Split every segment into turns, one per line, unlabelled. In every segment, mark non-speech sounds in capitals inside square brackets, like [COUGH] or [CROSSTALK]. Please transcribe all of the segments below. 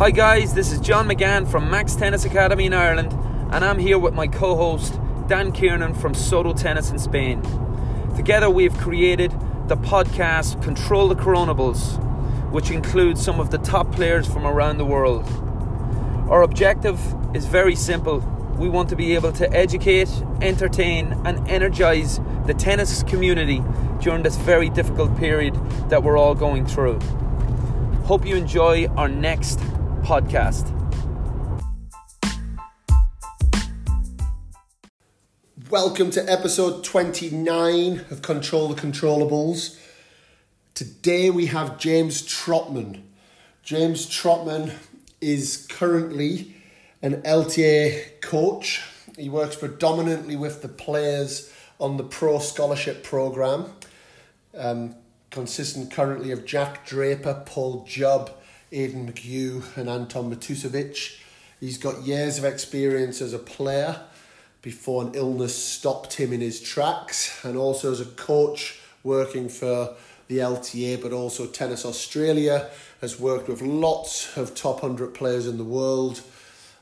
Hi, guys, this is John McGann from Max Tennis Academy in Ireland, and I'm here with my co host Dan Kiernan from Soto Tennis in Spain. Together, we have created the podcast Control the Controllables, which includes some of the top players from around the world. Our objective is very simple. We want to be able to educate, entertain, and energize the tennis community during this very difficult period that we're all going through. Hope you enjoy our next podcast.
Welcome to episode 29 of Control the Controllables. Today we have James Trotman. James Trotman is currently an LTA coach. He works predominantly with the players on the Pro Scholarship Programme, um, consisting currently of Jack Draper, Paul Jubb, Aidan McHugh, and Anton Matusevic. He's got years of experience as a player before an illness stopped him in his tracks, and also as a coach working for the LTA, but also Tennis Australia, has worked with lots of top 100 players in the world.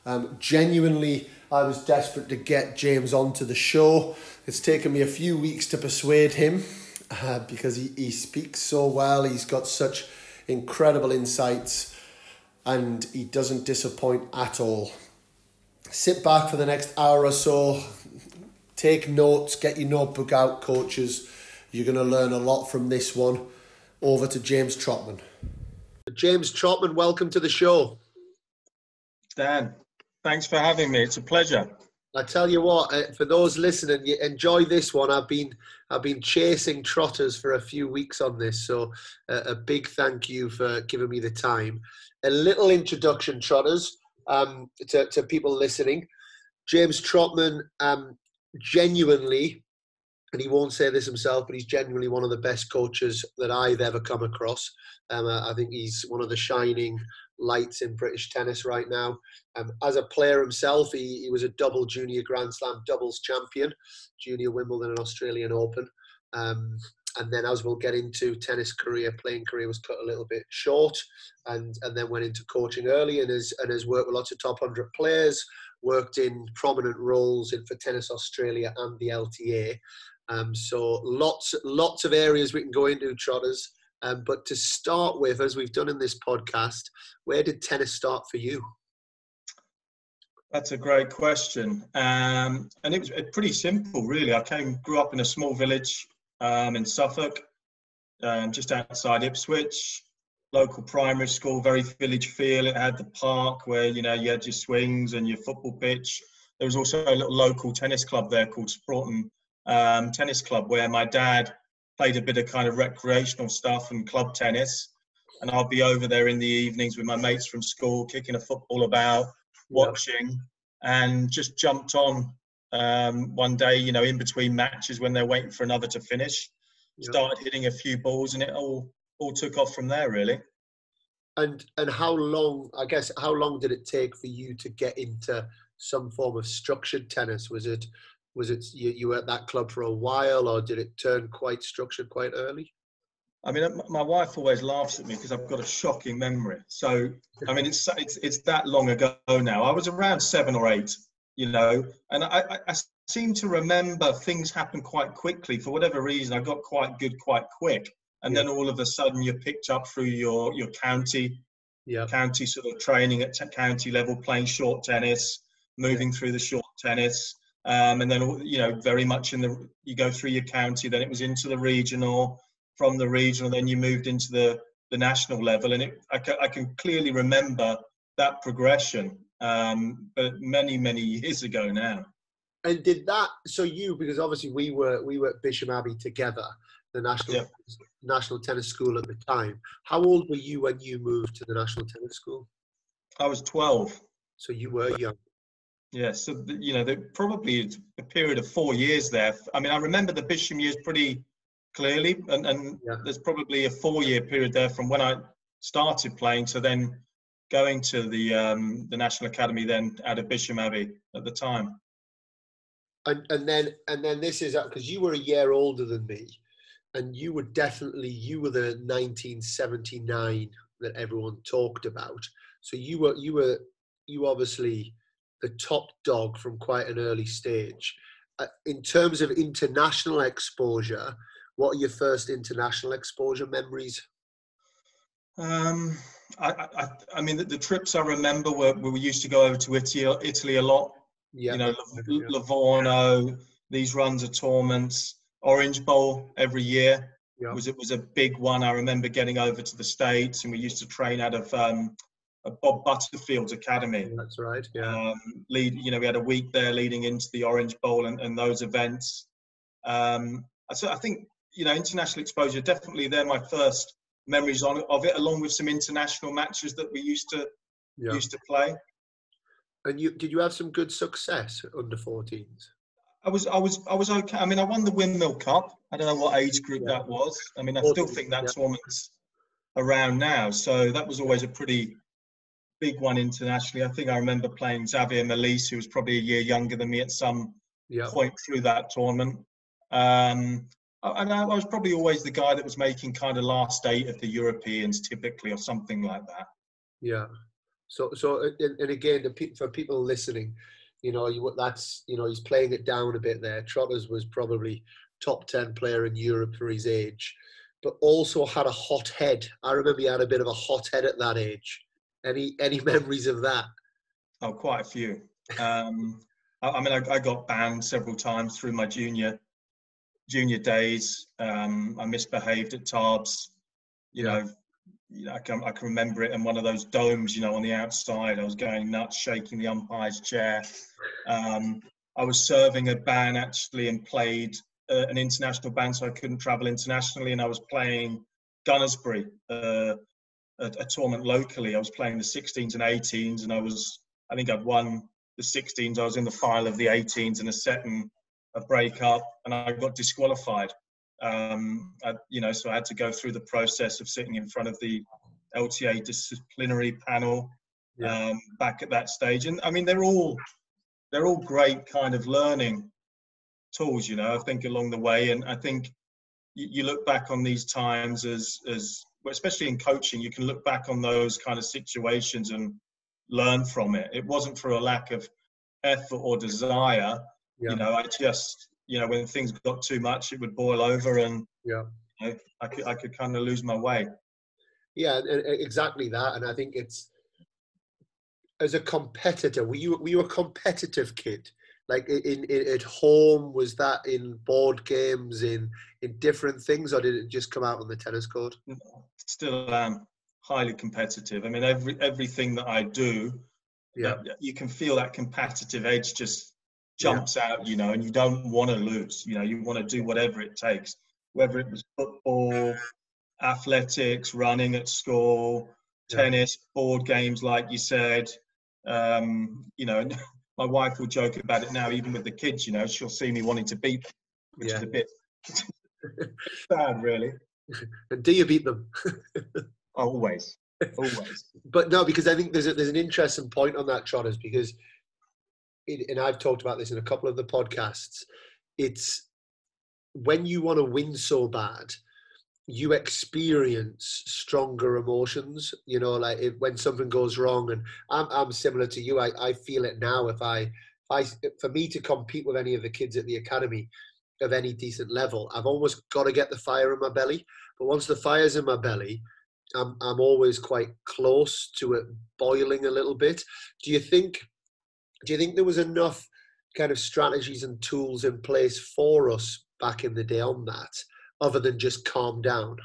Um, genuinely, I was desperate to get James onto the show. It's taken me a few weeks to persuade him uh, because he, he speaks so well, he's got such incredible insights, and he doesn't disappoint at all. Sit back for the next hour or so, take notes, get your notebook out, coaches. You're going to learn a lot from this one. Over to James Trotman. James Trotman, welcome to the show.
Dan, thanks for having me. It's a pleasure.
I tell you what, uh, for those listening, you enjoy this one. I've been I've been chasing trotters for a few weeks on this, so uh, a big thank you for giving me the time. A little introduction, trotters, um, to to people listening. James Trotman, um, genuinely, and he won't say this himself, but he's genuinely one of the best coaches that I've ever come across. Um, I think he's one of the shining lights in British tennis right now. Um, as a player himself, he, he was a double junior Grand Slam doubles champion, junior Wimbledon and Australian Open. Um, and then, as we'll get into, tennis career, playing career was cut a little bit short, and and then went into coaching early, and has and has worked with lots of top hundred players, worked in prominent roles in for Tennis Australia and the LTA. Um, so lots lots of areas we can go into, Trotters. Um, but to start with, as we've done in this podcast, where did tennis start for you?
That's a great question, um, and it was pretty simple, really. I came, grew up in a small village um, in Suffolk, um, just outside Ipswich. Local primary school, very village feel. It had the park where you know you had your swings and your football pitch. There was also a little local tennis club there called Sproughton um, Tennis Club, where my dad played a bit of kind of recreational stuff and club tennis. And I'll be over there in the evenings with my mates from school, kicking a football about, watching, and just jumped on um, one day, you know, in between matches when they're waiting for another to finish. Started hitting a few balls, and it all all took off from there, really.
And and how long? I guess how long did it take for you to get into some form of structured tennis? Was it was it you, you were at that club for a while, or did it turn quite structured quite early?
I mean, my wife always laughs at me because I've got a shocking memory. So, I mean, it's it's it's that long ago now. I was around seven or eight, you know, and I, I, I seem to remember things happen quite quickly for whatever reason. I got quite good quite quick, and yeah. then all of a sudden you're picked up through your your county, yeah. county sort of training at t- county level, playing short tennis, moving yeah. through the short tennis, um, and then you know very much in the you go through your county, then it was into the regional from the regional, then you moved into the, the national level. And it, I, ca- I can clearly remember that progression, um, but many, many years ago now.
And did that, so you, because obviously we were, we were at Bisham Abbey together, the national, national tennis school at the time. How old were you when you moved to the national tennis school?
I was 12.
So you were young.
Yeah, so you know, there probably a period of four years there. I mean, I remember the Bisham years pretty clearly, and, and yeah. there's probably a four-year period there from when I started playing to then going to the um, the National Academy then out of Bisham Abbey at the time.
And, and then and then this is because you were a year older than me, and you were definitely you were the 1979 that everyone talked about. So you were you were you obviously the top dog from quite an early stage. Uh, in terms of international exposure, what are your first international exposure memories?
Um, I, I, I mean, the, the, trips I remember were, we used to go over to Italy, Italy a lot. Yeah. You know, yeah. Livorno, these runs of tournaments, Orange Bowl every year. Yeah. Was it was a big one? I remember getting over to the states, and we used to train out of um, Bob Butterfield's academy.
That's right. Yeah. Um,
lead. You know, we had a week there leading into the Orange Bowl and, and those events. Um, so I think you know international exposure definitely. They're my first memories on of it, along with some international matches that we used to yeah. used to play.
And you did you have some good success under 14s?
I was I was I was okay. I mean, I won the Windmill Cup. I don't know what age group yeah. that was. I mean, I still think that yeah. tournament's around now. So that was always a pretty big one internationally. I think I remember playing Xavier Malisse, who was probably a year younger than me at some yeah. point through that tournament. Um, and I was probably always the guy that was making kind of last eight of the Europeans typically, or something like that.
Yeah. So, so, and, and again, the, for people listening, you know, you, that's you know, he's playing it down a bit there. Trotters was probably top ten player in Europe for his age, but also had a hot head. I remember he had a bit of a hot head at that age. Any any [LAUGHS] memories of that?
Oh, quite a few. Um, I, I, mean, I, I got banned several times through my junior junior days. Um, I misbehaved at Tarbes. You know, I can, I can remember it in one of those domes, you know, on the outside. I was going nuts, shaking the umpire's chair. Um, I was serving a ban actually and played uh, an international ban, so I couldn't travel internationally. And I was playing Gunnersbury, uh, a, a, tournament locally. I was playing the 16s and 18s, and I was, I think I'd won the 16s. I was in the final of the 18s in a set and a breakup, and I got disqualified. Um, I, you know, so I had to go through the process of sitting in front of the LTA disciplinary panel yeah. um, back at that stage. And I mean, they're all they're all great kind of learning tools, you know. I think along the way, and I think you, you look back on these times as as especially in coaching, you can look back on those kind of situations and learn from it. It wasn't for a lack of effort or desire. Yeah. You know, I just you know, when things got too much, it would boil over, and
yeah,
you know, I could I could kind of lose my way.
Yeah, exactly that, and I think it's as a competitor. Were you were you a competitive kid? Like in, in at home, was that in board games, in in different things, or did it just come out on the tennis court?
Still am highly competitive. I mean, every everything that I do, yeah, you can feel that competitive edge just jumps yeah. out, you know, and you don't want to lose. You know, you want to do whatever it takes, whether it was football, athletics, running at school, tennis, board games, like you said. Um, you know, my wife will joke about it now, even with the kids. You know, she'll see me wanting to beat, them, which yeah. is a bit [LAUGHS] sad, really.
And do you beat them? [LAUGHS]
always, always.
but no, because I think there's a, there's an interesting point on that, Trotters, because and I've talked about this in a couple of the podcasts, it's when you want to win so bad, you experience stronger emotions. You know, like if, when something goes wrong, and I'm I'm similar to you. I, I feel it now. If I I for me to compete with any of the kids at the academy of any decent level, I've almost got to get the fire in my belly. But once the fire's in my belly, I'm I'm always quite close to it boiling a little bit. Do you think? do you think there was enough kind of strategies and tools in place for us back in the day on that, other than just calm down?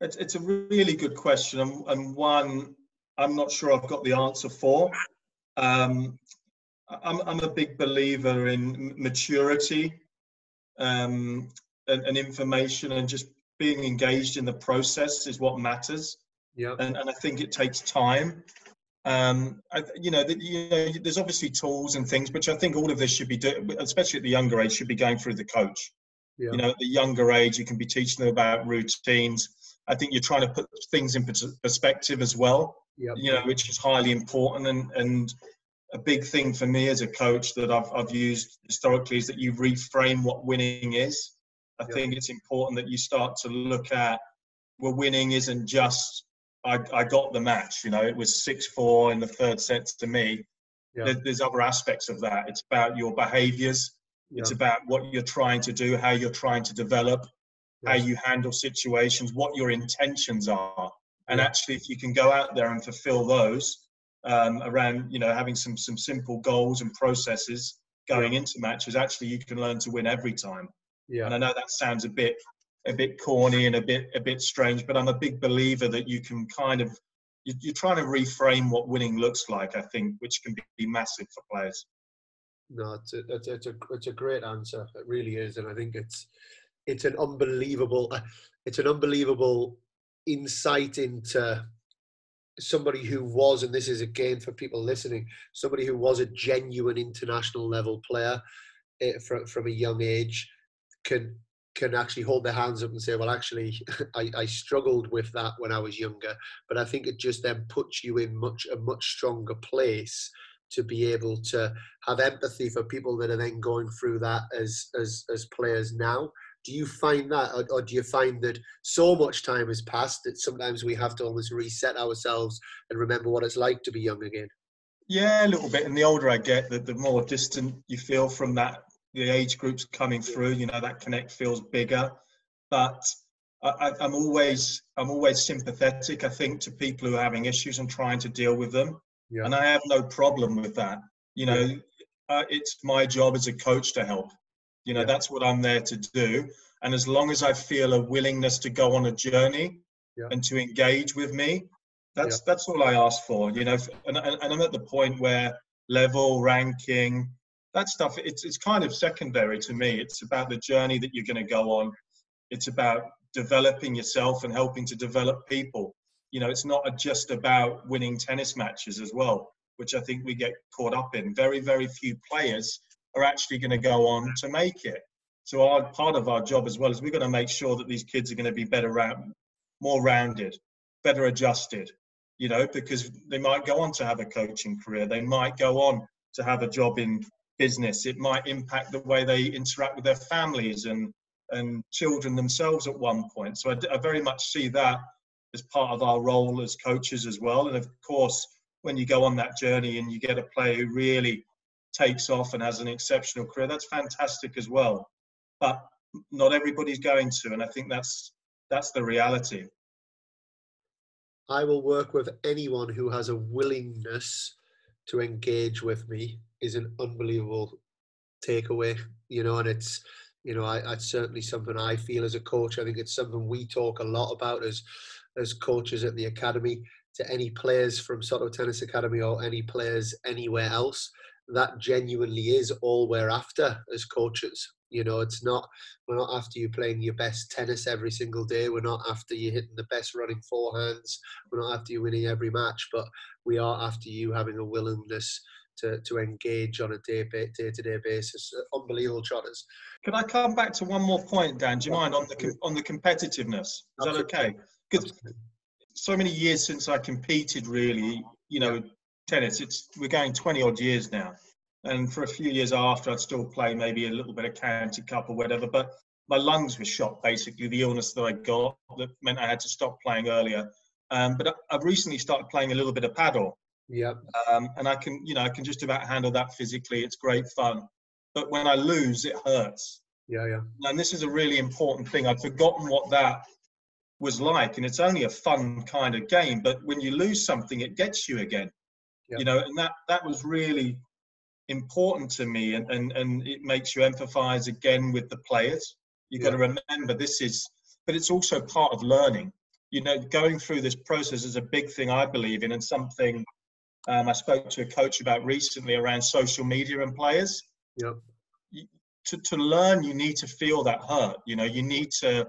It's, it's a really good question, and, and one I'm not sure I've got the answer for. Um, I'm, I'm a big believer in maturity um, and, and, information and just being engaged in the process is what matters.
Yeah.
And, and I think it takes time. Um, I, you know, the, you know, there's obviously tools and things, which I think all of this should be doing, especially at the younger age, should be going through the coach. Yeah. You know, at the younger age, you can be teaching them about routines. I think you're trying to put things in perspective as well.
Yep.
You know, which is highly important and and a big thing for me as a coach that I've I've used historically is that you reframe what winning is. I yep. think it's important that you start to look at well, winning isn't just I, I got the match. You know, it was six four in the third set to me.
Yeah.
There, there's other aspects of that. It's about your behaviours. It's about what you're trying to do, how you're trying to develop, how you handle situations, what your intentions are, and
Yeah.
actually, if you can go out there and fulfil those um, around, you know, having some some simple goals and processes going into matches, actually, you can learn to win every time.
yeah.
And I know that sounds a bit a bit corny and a bit a bit strange, but I'm a big believer that you can kind of you're trying to reframe what winning looks like. I think, which can be massive for players.
No, it's a, it's, it's a it's a great answer. It really is, and I think it's it's an unbelievable it's an unbelievable insight into somebody who was, and this is again for people listening, somebody who was a genuine international level player eh, from from a young age can can actually hold their hands up and say, well, actually, [LAUGHS] I, I struggled with that when I was younger, but I think it just then puts you in much a much stronger place to be able to have empathy for people that are then going through that as as as players now. Do you find that, or, or do you find that so much time has passed that sometimes we have to almost reset ourselves and remember what it's like to be young again?
Yeah, a little bit. And the older I get, the, the more distant you feel from that. The age groups coming through, you know, that connect feels bigger. But I, I, I'm always, I'm always sympathetic. I think to people who are having issues and trying to deal with them,
Yeah.
and I have no problem with that. You know, uh, it's my job as a coach to help. You know,
Yeah.
that's what I'm there to do. And as long as I feel a willingness to go on a journey
Yeah.
and to engage with me, that's that's all I ask for. You know, and, and, and I'm at the point where level, ranking, that stuff, it's it's kind of secondary to me. It's about the journey that you're going to go on. It's about developing yourself and helping to develop people. You know, it's not just about winning tennis matches as well, which I think we get caught up in. Very, very few players are actually going to go on to make it. So our part of our job as well is we're going to make sure that these kids are going to be better round, more rounded, better adjusted. You know, because they might go on to have a coaching career. They might go on to have a job in business. It might impact the way they interact with their families and and children themselves at one point. So I very much see that as part of our role as coaches as well. And of course, when you go on that journey and you get a player who really takes off and has an exceptional career, that's fantastic as well. But not everybody's going to, and I think that's that's the reality.
I will work with anyone who has a willingness to engage with me is an unbelievable takeaway, you know, and it's, you know, I, that's certainly something I feel as a coach. I think it's something we talk a lot about as, as coaches at the academy to any players from Soto Tennis Academy or any players anywhere else. That genuinely is all we're after as coaches. You know, it's not we're not after you playing your best tennis every single day. We're not after you hitting the best running forehands. We're not after you winning every match, but we are after you having a willingness to, to engage on a day day to day basis. Unbelievable trotters.
Can I come back to one more point, Dan? Do you mind on the on the competitiveness? Is that okay? Because so many years since I competed, really, you know, tennis. It's we're going twenty odd years now, and for a few years after, I'd still play maybe a little bit of county cup or whatever. But my lungs were shot, basically, the illness that I got that meant I had to stop playing earlier. Um, but I- I've recently started playing a little bit of paddle,
Yep.
um, and I can, you know, I can just about handle that physically. It's great fun, but when I lose, it hurts
Yeah, yeah.
and this is a really important thing. I'd forgotten what that was like, and it's only a fun kind of game. But when you lose something, it gets you again.
Yeah.
You know, and that that was really important to me, and and and it makes you empathise again with the players. You have got to remember this is, but it's also part of learning. You know, going through this process is a big thing I believe in, and something um, I spoke to a coach about recently around social media and players
Yep.
to, to learn you need to feel that hurt you know you need to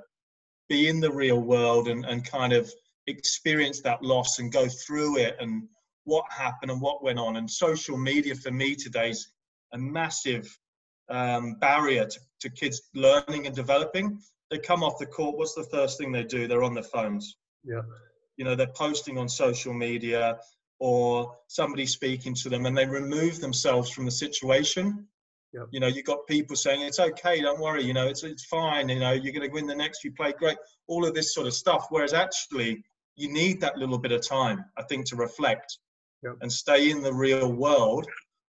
be in the real world and, and kind of experience that loss and go through it and what happened and what went on. And social media for me today is a massive um, barrier to, to kids learning and developing. They come off the court what's the first thing they do? They're on their phones.
Yeah.
you know they're posting on social media or somebody speaking to them and they remove themselves from the situation
Yep.
you know you've got people saying it's okay don't worry you know it's, it's fine you know you're going to win the next you play great all of this sort of stuff whereas actually you need that little bit of time, I think, to reflect
Yep.
and stay in the real world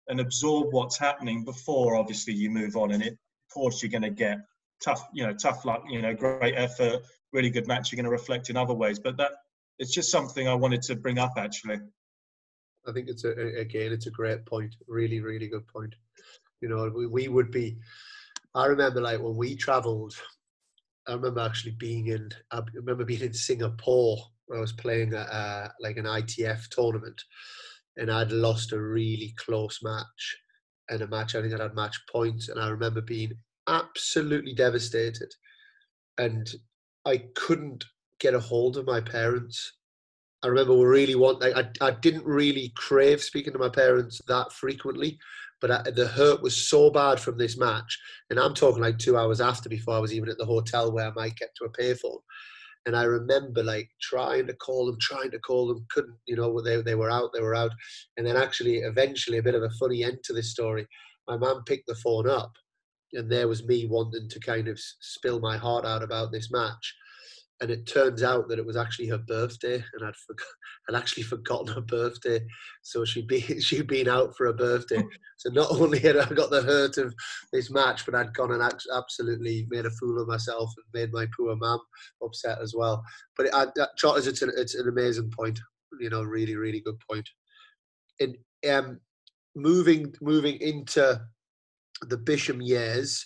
and absorb what's happening before, obviously, you move on. And it, of course, you're going to get tough, you know, tough luck, you know, great effort, really good match. You're going to reflect in other ways. But that it's just something I wanted to bring up, actually.
I think it's a, again, it's a great point. Really, really good point. You know, we, we would be. I remember like when we travelled. I remember actually being in. I remember being in Singapore. I was playing a, uh, like an ITF tournament, and I'd lost a really close match, and a match I think I had match points, and I remember being absolutely devastated, and I couldn't get a hold of my parents. I remember we really want. Like, I I didn't really crave speaking to my parents that frequently, but I, the hurt was so bad from this match, and I'm talking like two hours after before I was even at the hotel where I might get to a payphone. And I remember like trying to call them, trying to call them, couldn't. You know, they they were out, they were out, and then actually, eventually, a bit of a funny end to this story. My mum picked the phone up, and there was me wanting to kind of spill my heart out about this match and it turns out that it was actually her birthday, and I'd forgot, [LAUGHS] I'd actually forgotten her birthday, so she'd be [LAUGHS] she'd been out for her birthday. So not [LAUGHS] only had I got the hurt of this match, but I'd gone and absolutely made a fool of myself and made my poor mum upset as well. But it, I, Trotters, it's an it's an amazing point, you know, really really good point. In um, moving moving into the Bisham years,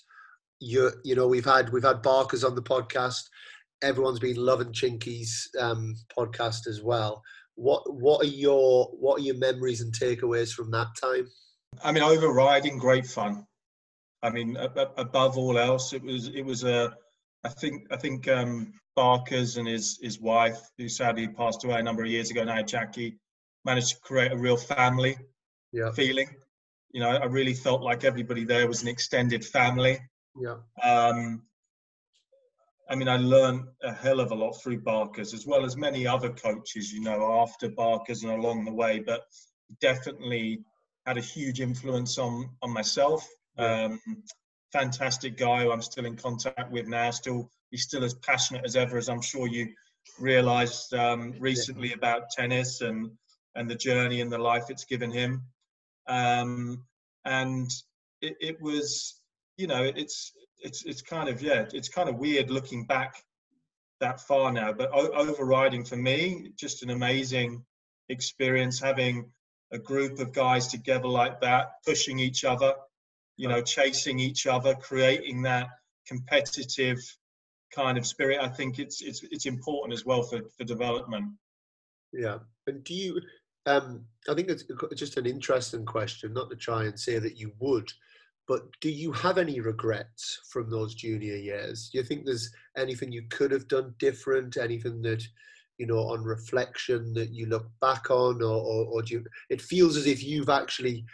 you you know we've had we've had Barkers on the podcast everyone's been loving Chinky's um, podcast as well. What what are your what are your memories and takeaways from that time?
I mean, overriding, great fun. I mean, above all else, it was it was a. I think I think um, Barker's and his his wife, who sadly passed away a number of years ago now, Jackie, managed to create a real family
yeah.
feeling. You know, I really felt like everybody there was an extended family.
Yeah.
Um, I mean, I learned a hell of a lot through Barker's, as well as many other coaches, you know, after Barker's and along the way. But definitely had a huge influence on on myself. Um, fantastic guy who I'm still in contact with now. Still, he's still as passionate as ever, as I'm sure you realised um, recently about tennis and and the journey and the life it's given him. Um, and it, it was, you know, it's it's it's kind of yeah, it's kind of weird looking back that far now. But o- overriding for me, just an amazing experience having a group of guys together like that, pushing each other, you know, chasing each other, creating that competitive kind of spirit. I think it's it's it's important as well for for development.
Yeah, and do you? Um, I think it's just an interesting question. Not to try and say that you would, but do you have any regrets from those junior years? Do you think there's anything you could have done different? Anything that, you know, on reflection that you look back on, or, or, or do you? It feels as if you've actually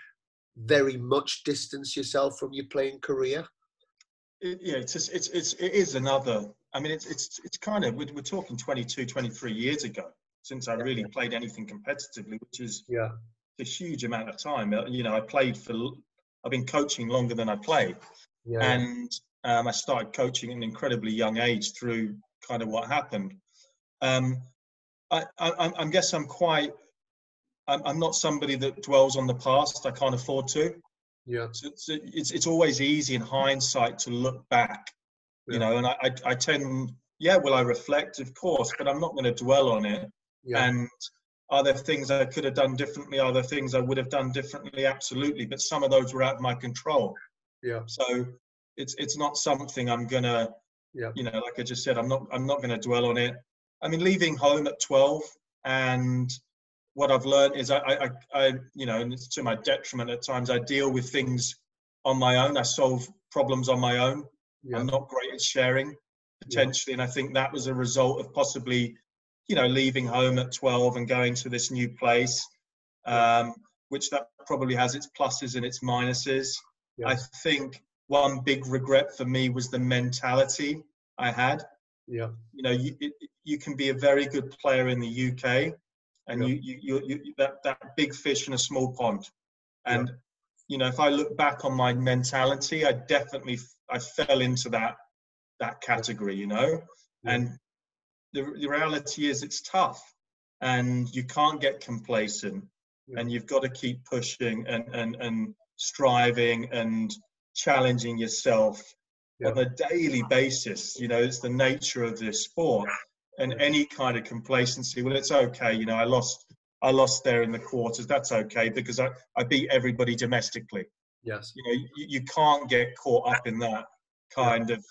very much distanced yourself from your playing career.
It, yeah, it's just, it's it's it is another. I mean, it's it's it's kind of we're, we're talking 22, 23 years ago since I really played anything competitively, which is
yeah
a huge amount of time. Uh, you know, I played for I've been coaching longer than I played,
yeah.
and um, I started coaching at an incredibly young age through kind of what happened. Um, I, I, I guess I'm quite. I'm, I'm not somebody that dwells on the past. I can't afford to.
Yeah.
So it's, it's, it's always easy in hindsight to look back, you know, and I, I, I tend, yeah, well, I reflect? Of course, but I'm not going to dwell on it.
Yeah.
And are there things I could have done differently? Are there things I would have done differently? Absolutely. But some of those were out of my control.
Yeah.
So it's it's not something I'm gonna,
yeah.
you know, like I just said, I'm not I'm not gonna dwell on it. I mean, leaving home at 12 and what I've learned is I, I, I you know, and it's to my detriment at times. I deal with things on my own. I solve problems on my own.
Yeah.
I'm not great at sharing potentially, yeah. and I think that was a result of possibly you know, leaving home at 12 and going to this new place, um, which that probably has its pluses and its minuses.
Yeah.
I think one big regret for me was the mentality I had.
Yeah.
You know, you, you can be a very good player in the UK and
yeah.
you, you, you, you, that, that big fish in a small pond. And,
yeah.
you know, if I look back on my mentality, I definitely, I fell into that, that category, you know, and the, the reality is it's tough and you can't get complacent
Yeah.
and you've got to keep pushing and, and, and striving and challenging yourself on a daily basis. You know, it's the nature of this sport and any kind of complacency. Well, it's okay. You know, I lost, I lost there in the quarters. That's okay because I, I beat everybody domestically.
Yes.
You know, you, you can't get caught up in that kind of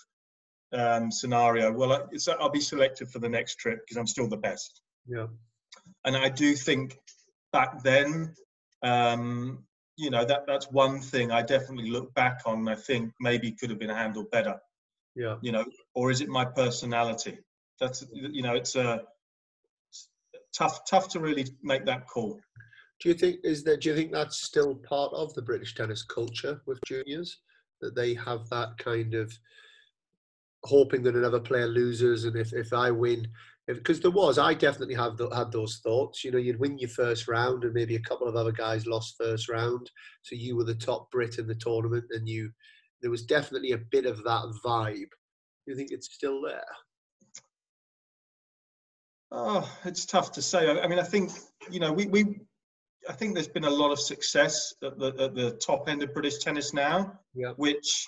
um, scenario. Well, I- it's, I'll be selected for the next trip because I'm still the best.
Yeah.
And I do think back then, um, you know, that that's one thing I definitely look back on. and I think maybe could have been handled better.
Yeah.
You know, or is it my personality? That's you know, it's a tough tough to really make that call.
Do you think is that? Do you think that's still part of the British tennis culture with juniors that they have that kind of hoping that another player loses, and if if I win, because there was, I definitely have th- had those thoughts. You know, you'd win your first round, and maybe a couple of other guys lost first round, so you were the top Brit in the tournament, and you there was definitely a bit of that vibe. Do you think it's still there?
Oh, it's tough to say. I, I mean, I think you know, we, we, I think there's been a lot of success at the at the top end of British tennis now,
Yeah.
which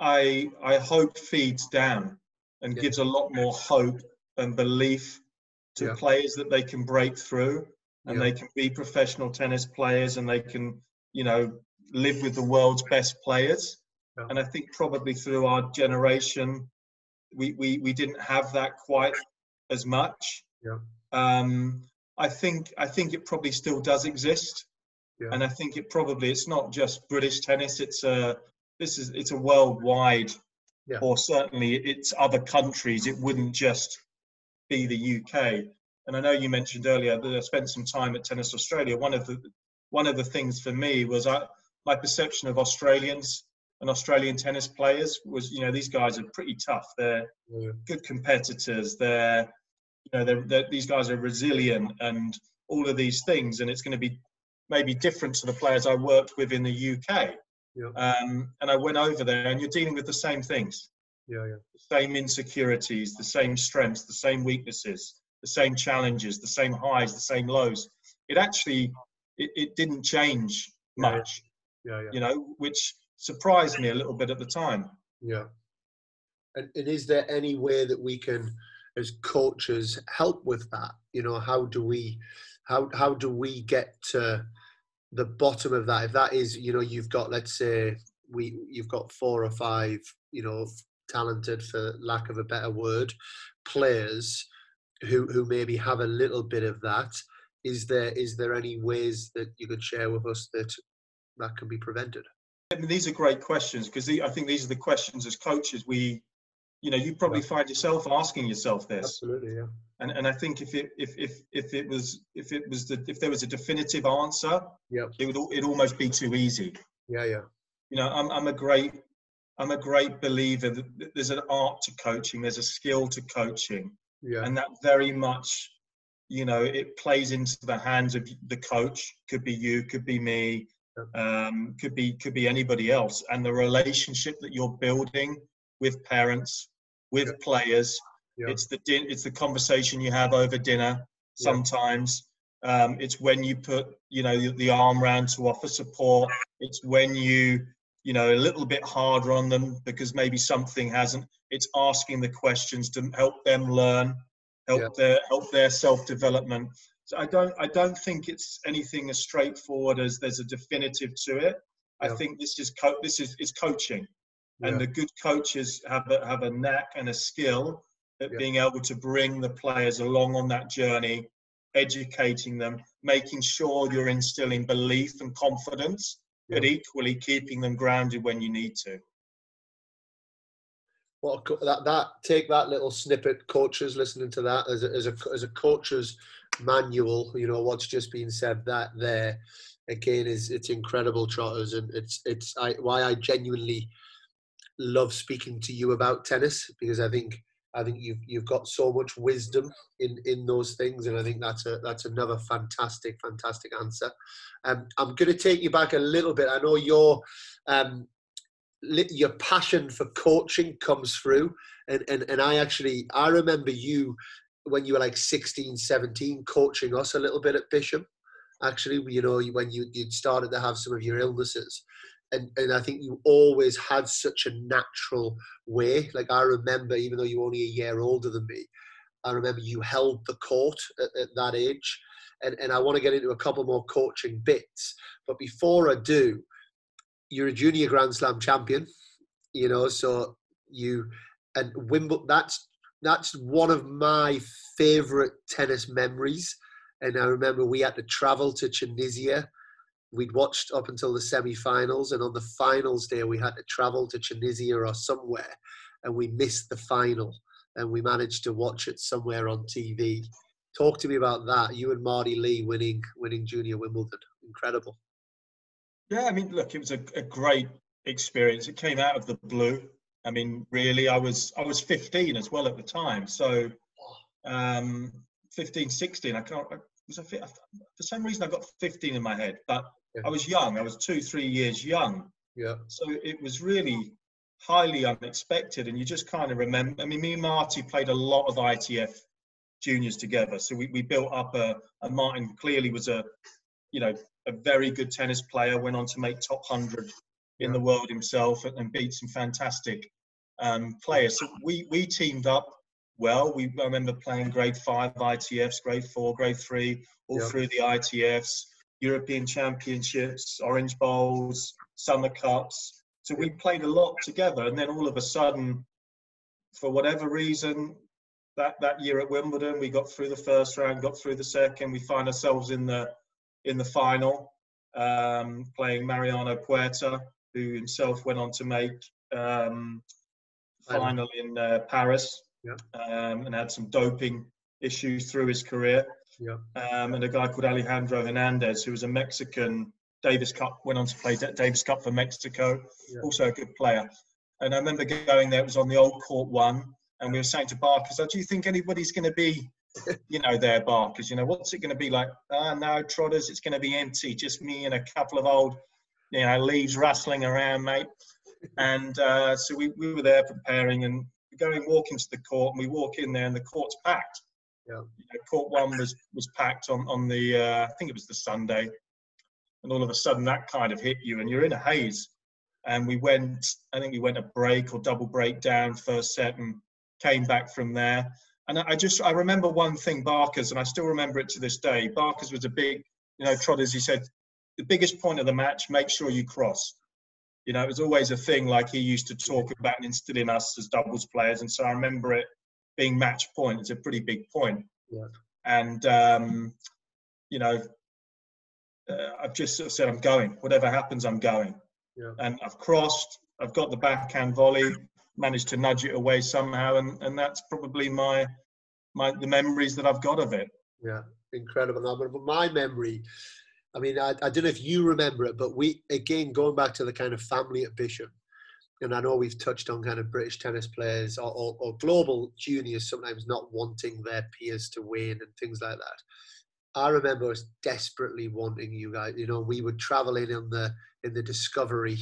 I I hope feeds down and
Yeah.
gives a lot more hope and belief to
Yeah.
players that they can break through and
Yeah.
they can be professional tennis players and they can, you know, live with the world's best players. And I think probably through our generation, we, we, we didn't have that quite as much.
Yeah.
Um, I think I think it probably still does exist,
Yeah.
and I think it probably it's not just British tennis. It's a this is it's a worldwide,
Yeah.
or certainly it's other countries. It wouldn't just be the UK. And I know you mentioned earlier that I spent some time at Tennis Australia. One of the one of the things for me was I, my perception of Australians and Australian tennis players was, you know, these guys are pretty tough. They're
Yeah.
good competitors. They're, you know, they're, they're, these guys are resilient and all of these things. And it's going to be maybe different to the players I worked with in the UK.
Yeah.
Um, and I went over there, and you're dealing with the same things,
Yeah, yeah,
the same insecurities, the same strengths, the same weaknesses, the same challenges, the same highs, the same lows. It actually, it, it didn't change
Yeah, yeah.
much,
yeah, yeah.
you know, which surprised me a little bit at the time.
Yeah. And, and is there any way that we can, as coaches, help with that? You know, how do we, how how do we get to the bottom of that? If that is, you know, you've got, let's say, we you've got four or five, you know, talented, for lack of a better word, players who who maybe have a little bit of that. Is there is there any ways that you could share with us that that can be prevented?
I mean, these are great questions because I think these are the questions as coaches we, you know, you probably find yourself asking yourself this.
Absolutely, yeah.
And and I think if it if if if it was if it was the if there was a definitive answer,
Yep.
it would it'd almost be too easy.
Yeah, yeah.
You know, I'm I'm a great I'm a great believer that there's an art to coaching, there's a skill to coaching,
Yeah.
and that very much, you know, it plays into the hands of the coach. Could be you, could be me, um, could be could be anybody else, and the relationship that you're building with parents, with
Yeah.
players.
Yeah.
It's the din- it's the conversation you have over dinner sometimes. Um, it's when you put you know the arm round to offer support. It's when you you know a little bit harder on them because maybe something hasn't. It's asking the questions to help them learn, help their help their self development. So I don't I don't think it's anything as straightforward as there's a definitive to it. I think this is co- this is is coaching,
Yeah.
and the good coaches have a, have a knack and a skill at
Yeah.
being able to bring the players along on that journey, educating them, making sure you're instilling belief and confidence, but equally keeping them grounded when you need to.
What a that that take that little snippet, coaches listening to that as a, as a as a coach's manual. You know what's just been said. That there again is it's incredible, trotters, and it's it's I, why I genuinely love speaking to you about tennis because I think I think you've you've got so much wisdom in in those things, and I think that's a that's another fantastic fantastic answer. Um, I'm going to take you back a little bit. I know you're. Um, your passion for coaching comes through and, and and I actually I remember you when you were like 16, 17, coaching us a little bit at Bisham. Actually, you know, when you you'd started to have some of your illnesses, and and I think you always had such a natural way. Like I remember, even though you were only a year older than me, I remember you held the court at, at that age. And, and I want to get into a couple more coaching bits. But before I do, you're a junior Grand Slam champion, you know, so you and Wimbledon. That's that's one of my favorite tennis memories. And I remember we had to travel to Tunisia. We'd watched up until the semi-finals, and on the finals day, we had to travel to Tunisia or somewhere, and we missed the final, and we managed to watch it somewhere on TV. Talk to me about that. You and Marty Lee winning winning Junior Wimbledon. Incredible.
Yeah, I mean, look, it was a, a great experience. It came out of the blue. I mean, really, I was I was 15 as well at the time. So, um, 15, 16. I can't. I was a, for some reason I got 15 in my head, but yeah. I was young. I was two, three years young.
Yeah.
So it was really highly unexpected, and you just kind of remember. I mean, me and Marty played a lot of ITF juniors together, so we, we built up a. And Martin clearly was a, you know, a very good tennis player, went on to make top 100 in the world himself and, and beat some fantastic um, players. So we, we teamed up well. We I remember playing grade five ITFs, grade four, grade three, all yep. through the ITFs, European Championships, Orange Bowls, Summer Cups. So we played a lot together, and then all of a sudden, for whatever reason, that that year at Wimbledon, we got through the first round, got through the second. We find ourselves in the in the final, um, playing Mariano Puerta, who himself went on to make um, final in uh, Paris
yeah.
um, and had some doping issues through his career.
Yeah.
Um, and a guy called Alejandro Hernandez, who was a Mexican Davis Cup, went on to play Davis Cup for Mexico, yeah. also a good player. And I remember going there, it was on the old court one, and we were saying to Barkers, oh, do you think anybody's going to be you know, their Barkers. You know, what's it going to be like? Ah, no, Trotters, it's going to be empty. Just me and a couple of old, you know, leaves rustling around, mate. And uh, so we, we were there preparing and going, walk into the court, and we walk in there, and the court's packed.
Yeah.
You know, court one was was packed on on the uh, I think it was the Sunday, and all of a sudden that kind of hit you, and you're in a haze. And we went, I think we went a break or double break down first set, and came back from there and I just I remember one thing Barkers, and I still remember it to this day. Barkers was a big, you know, Trotters. He said, the biggest point of the match, make sure you cross. You know, it was always a thing like he used to talk about and instill in us as doubles players. And so I remember it being match point. It's a pretty big point.
Yeah.
And um, you know, uh, I've just sort of said I'm going. Whatever happens, I'm going.
Yeah.
And I've crossed. I've got the backhand volley managed to nudge it away somehow, and, and that's probably my my the memories that I've got of it.
Yeah, incredible. But my memory, I mean, I, I don't know if you remember it, but we again going back to the kind of family at Bisham, and I know we've touched on kind of British tennis players or, or, or global juniors sometimes not wanting their peers to win and things like that. I remember us desperately wanting you guys. You know, we would travel in on the in the Discovery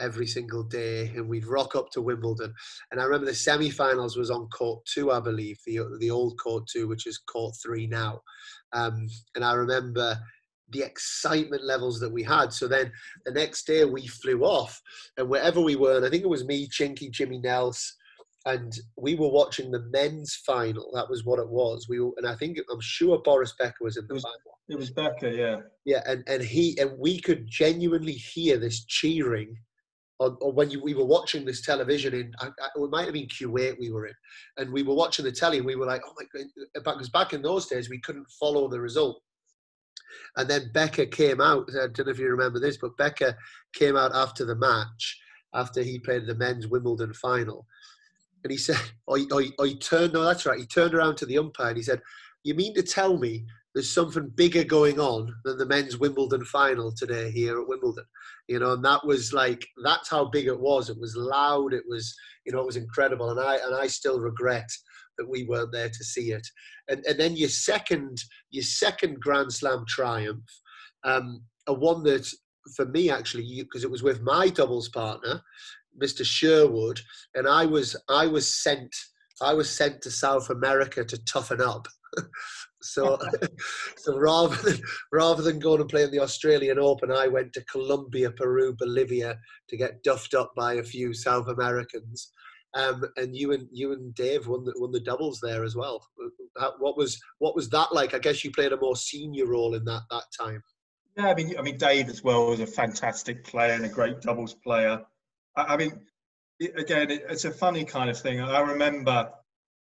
every single day and we'd rock up to Wimbledon. And I remember the semi-finals was on court two, I believe, the the old court two, which is court three now. Um, and I remember the excitement levels that we had. So then the next day we flew off, and wherever we were, and I think it was me, Chinky, Jimmy Nels, and we were watching the men's final. That was what it was. We were, and I think I'm sure Boris Becker was in the
it was,
final.
It was Becker, yeah.
Yeah, and and he and we could genuinely hear this cheering or, or when you, we were watching this television in, I, I, it might have been Kuwait we were in, and we were watching the telly and we were like, oh my god, because back in those days we couldn't follow the result. And then Becker came out. I don't know if you remember this, but Becker came out after the match, after he played the men's Wimbledon final, and he said, "Oh, he, oh, he turned. No, that's right. He turned around to the umpire and he said, "You mean to tell me there's something bigger going on than the men's Wimbledon final today here at Wimbledon. You know, and that was like that's how big it was. It was loud. It was you know it was incredible, and I and I still regret that we weren't there to see it. And and then your second your second Grand Slam triumph, um, a one that for me actually because it was with my doubles partner, Mr. Sherwood, and I was I was sent I was sent to South America to toughen up. [LAUGHS] so [LAUGHS] so rather than rather than going and playing the Australian Open, I went to Colombia, Peru, Bolivia to get duffed up by a few South Americans. Um, and you and you and Dave won the won the doubles there as well. What was what was that like? I guess you played a more senior role in that that time.
Yeah, I mean, I mean, Dave as well was a fantastic player and a great doubles player. I, I mean, it, again, it, it's a funny kind of thing. I remember,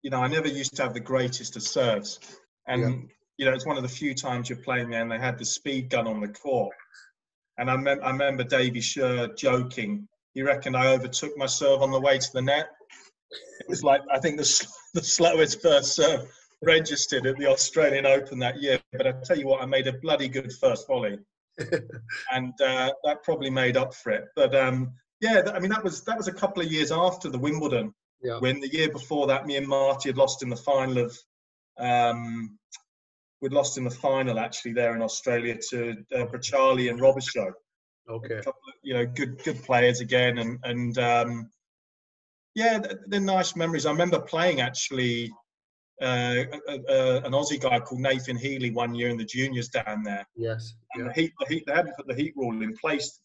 you know, I never used to have the greatest of serves, and yeah. you know, it's one of the few times you're playing there, and they had the speed gun on the court. And I, mem- I remember Davy Sher joking. He reckoned I overtook my serve on the way to the net. It was like I think the [LAUGHS] the slowest first serve registered at the Australian Open that year. But I tell you what, I made a bloody good first volley, [LAUGHS] and uh, that probably made up for it. But um, yeah, I mean that was that was a couple of years after the Wimbledon. Yeah. When the year before that, me and Marty had lost in the final of, um, we'd lost in the final actually there in Australia to uh, Bracciali and Robichaud.
Okay.
Of, you know, good good players again, and and um, yeah, they're nice memories. I remember playing actually uh, an Aussie guy called Nathan Healey one year in the juniors down there.
Yes.
And the heat, the heat, they hadn't put the heat rule in place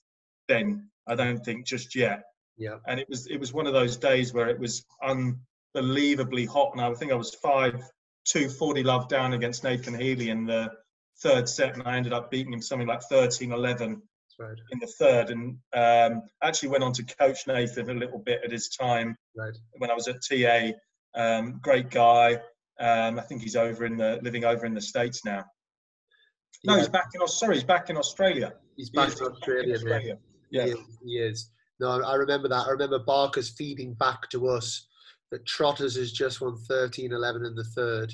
then. I don't think just yet.
Yeah.
And it was it was one of those days where it was unbelievably hot, and I think I was five two forty love down against Nathan Healey in the third set, and I ended up beating him something like 13-11 right. in the third, and um, actually went on to coach Nathan a little bit at his time
right.
when I was at TA. Um, great guy. Um, I think he's over in the living over in the states now. No, yeah. he's back in. Sorry, he's back in Australia.
He's back, he in, Australia, back in Australia. Yeah, yeah. He, is, No, I remember that. I remember Barker's feeding back to us that Trotters has just won 13-11 in the third,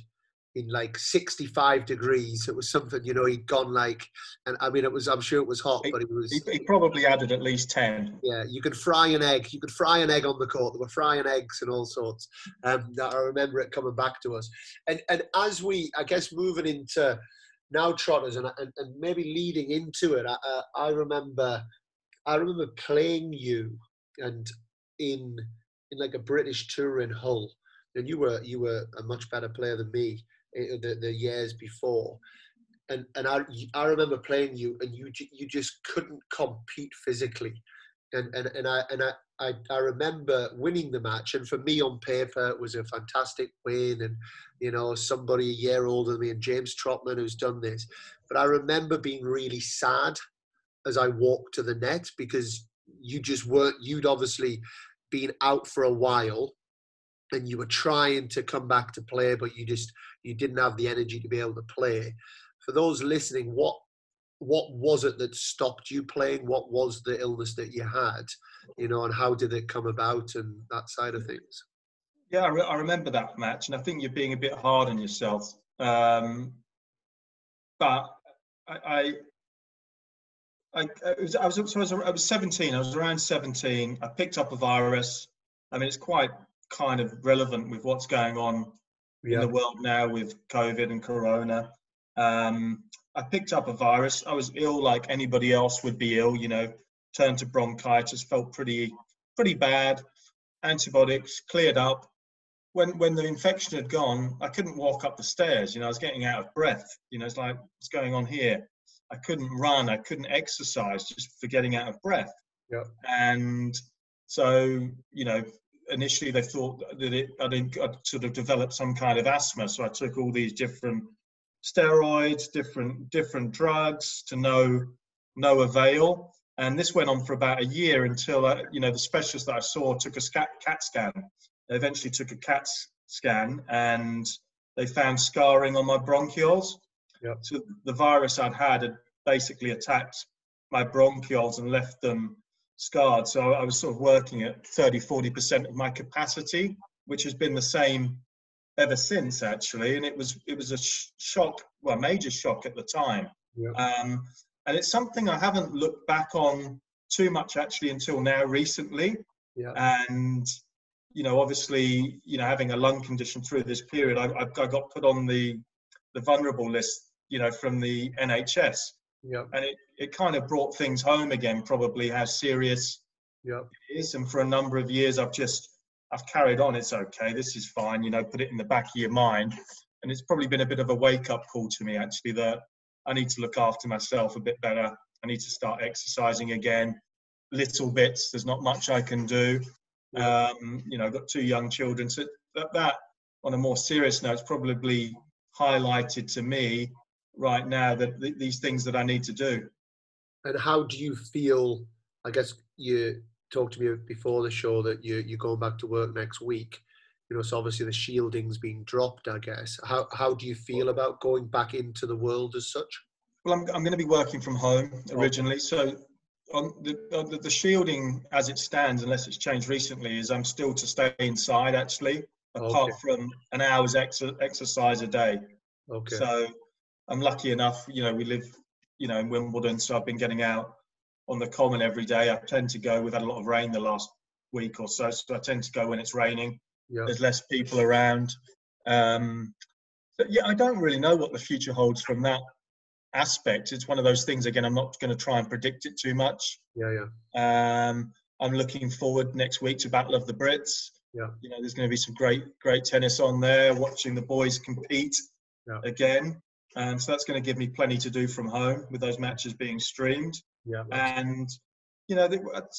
in like 65 degrees. It was something, you know, he'd gone like, and I mean, it was, I'm sure it was hot, he, but it was.
He, he, probably added at least 10.
Yeah, you could fry an egg. You could fry an egg on the court. There were frying eggs and all sorts. Um, I remember it coming back to us. And, and as we, I guess, moving into now Trotters and, and, and maybe leading into it, I, uh, I remember, I remember playing you and in, in like a British tour in Hull and you were you were a much better player than me Uh, the, the years before. And, and I, I remember playing you and you, you just couldn't compete physically. And, and, and, I, and I, I, I remember winning the match. And for me on paper, it was a fantastic win. And, you know, somebody a year older than me and James Trotman who's done this. But I remember being really sad as I walked to the net because you just weren't, you'd obviously been out for a while and you were trying to come back to play, but you just you didn't have the energy to be able to play. For those listening, what what was it that stopped you playing? What was the illness that you had, you know, and how did it come about and that side of things?
Yeah, I, re- I remember that match, and I think you're being a bit hard on yourself. Um, but I, I, I, was, I was, so I was, I was 17. I was around 17. I picked up a virus. I mean, it's quite kind of relevant with what's going on yeah. in the world now with COVID and Corona. Um, I picked up a virus. I was ill like anybody else would be ill. You know, turned to bronchitis, felt pretty pretty bad. Antibiotics cleared up. When when the infection had gone, I couldn't walk up the stairs. You know, I was getting out of breath. You know, it's like what's going on here. I couldn't run. I couldn't exercise just for getting out of breath.
Yeah.
And so, you know, initially they thought that it I'd, I'd, sort of developed some kind of asthma. So I took all these different steroids, different different drugs to no no avail. And this went on for about a year until uh, you know the specialist that I saw took a scat, CAT scan. They eventually took a CAT scan and they found scarring on my bronchioles.
Yep.
So the virus I'd had had basically attacked my bronchioles and left them scarred. So I was sort of working at 30, 40% of my capacity, which has been the same ever since actually. And it was, it was a sh- shock, well, major shock at the time.
Yeah.
Um, and it's something I haven't looked back on too much actually until now recently.
Yeah.
And, you know, obviously, you know, having a lung condition through this period, I, I, I got put on the, the vulnerable list, you know, from the NHS.
Yeah.
And it, it kind of brought things home again, probably how serious
Yeah.
It is, and for a number of years, I've just I've carried on. It's okay. This is fine. You know, put it in the back of your mind, and it's probably been a bit of a wake up call to me actually that I need to look after myself a bit better. I need to start exercising again, little bits. There's not much I can do. Um, you know, I've got two young children, so that, that on a more serious note, it's probably highlighted to me right now that th- these things that I need to do.
And how do you feel? I guess you talked to me before the show that you you're going back to work next week. You know, so obviously the shielding's being dropped. I guess. How how do you feel about going back into the world as such?
Well, I'm I'm going to be working from home oh. originally, so on the, on the, the shielding as it stands, unless it's changed recently, is I'm still to stay inside actually, apart
Okay.
from an hour's ex- exercise a day.
Okay.
So I'm lucky enough, you know, we live, you know, in Wimbledon, so I've been getting out on the common every day. I tend to go. We've had a lot of rain the last week or so, so I tend to go when it's raining.
yeah.
There's less people around. Um, yeah, I don't really know what the future holds from that aspect. It's one of those things. Again, I'm not going to try and predict it too much.
Yeah. Yeah.
Um, I'm looking forward next week to Battle of the Brits.
Yeah.
You know, there's going to be some great, great tennis on there. Watching the boys compete
Yeah.
again, and so that's going to give me plenty to do from home with those matches being streamed.
Yeah.
And you know,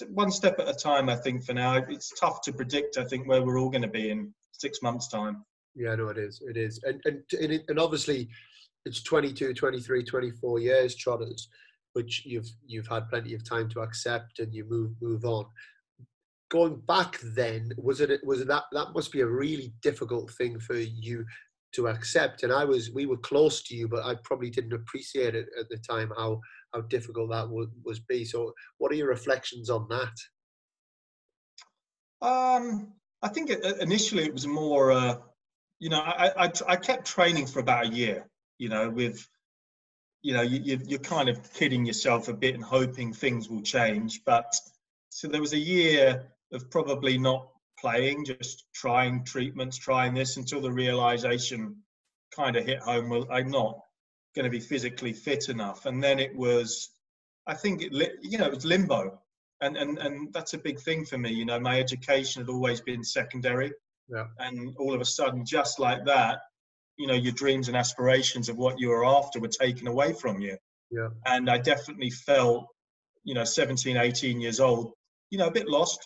one step at a time. I think for now, it's tough to predict. I think where we're all going to be in six months' time.
Yeah, no, it is. It is. And and and, it, and obviously it's 22, 23, 24 years trotters, which you've you've had plenty of time to accept and you move move on. Going back then, was it was it that that must be a really difficult thing for you to accept. And I was we were close to you but I probably didn't appreciate it at the time how how difficult that would was be. So what are your reflections on that?
Um, I think it, initially it was more, uh, you know, I, I, I kept training for about a year, you know, with, you know, you, you, you're kind of kidding yourself a bit and hoping things will change. But so there was a year of probably not playing, just trying treatments, trying this until the realization kind of hit home. Well, I'm not going to be physically fit enough. And then it was, I think, it, you know, it was limbo and and and that's a big thing for me you know my education had always been secondary
Yeah.
and all of a sudden just like that you know your dreams and aspirations of what you were after were taken away from you
Yeah.
and i definitely felt you know 17 18 years old you know a bit lost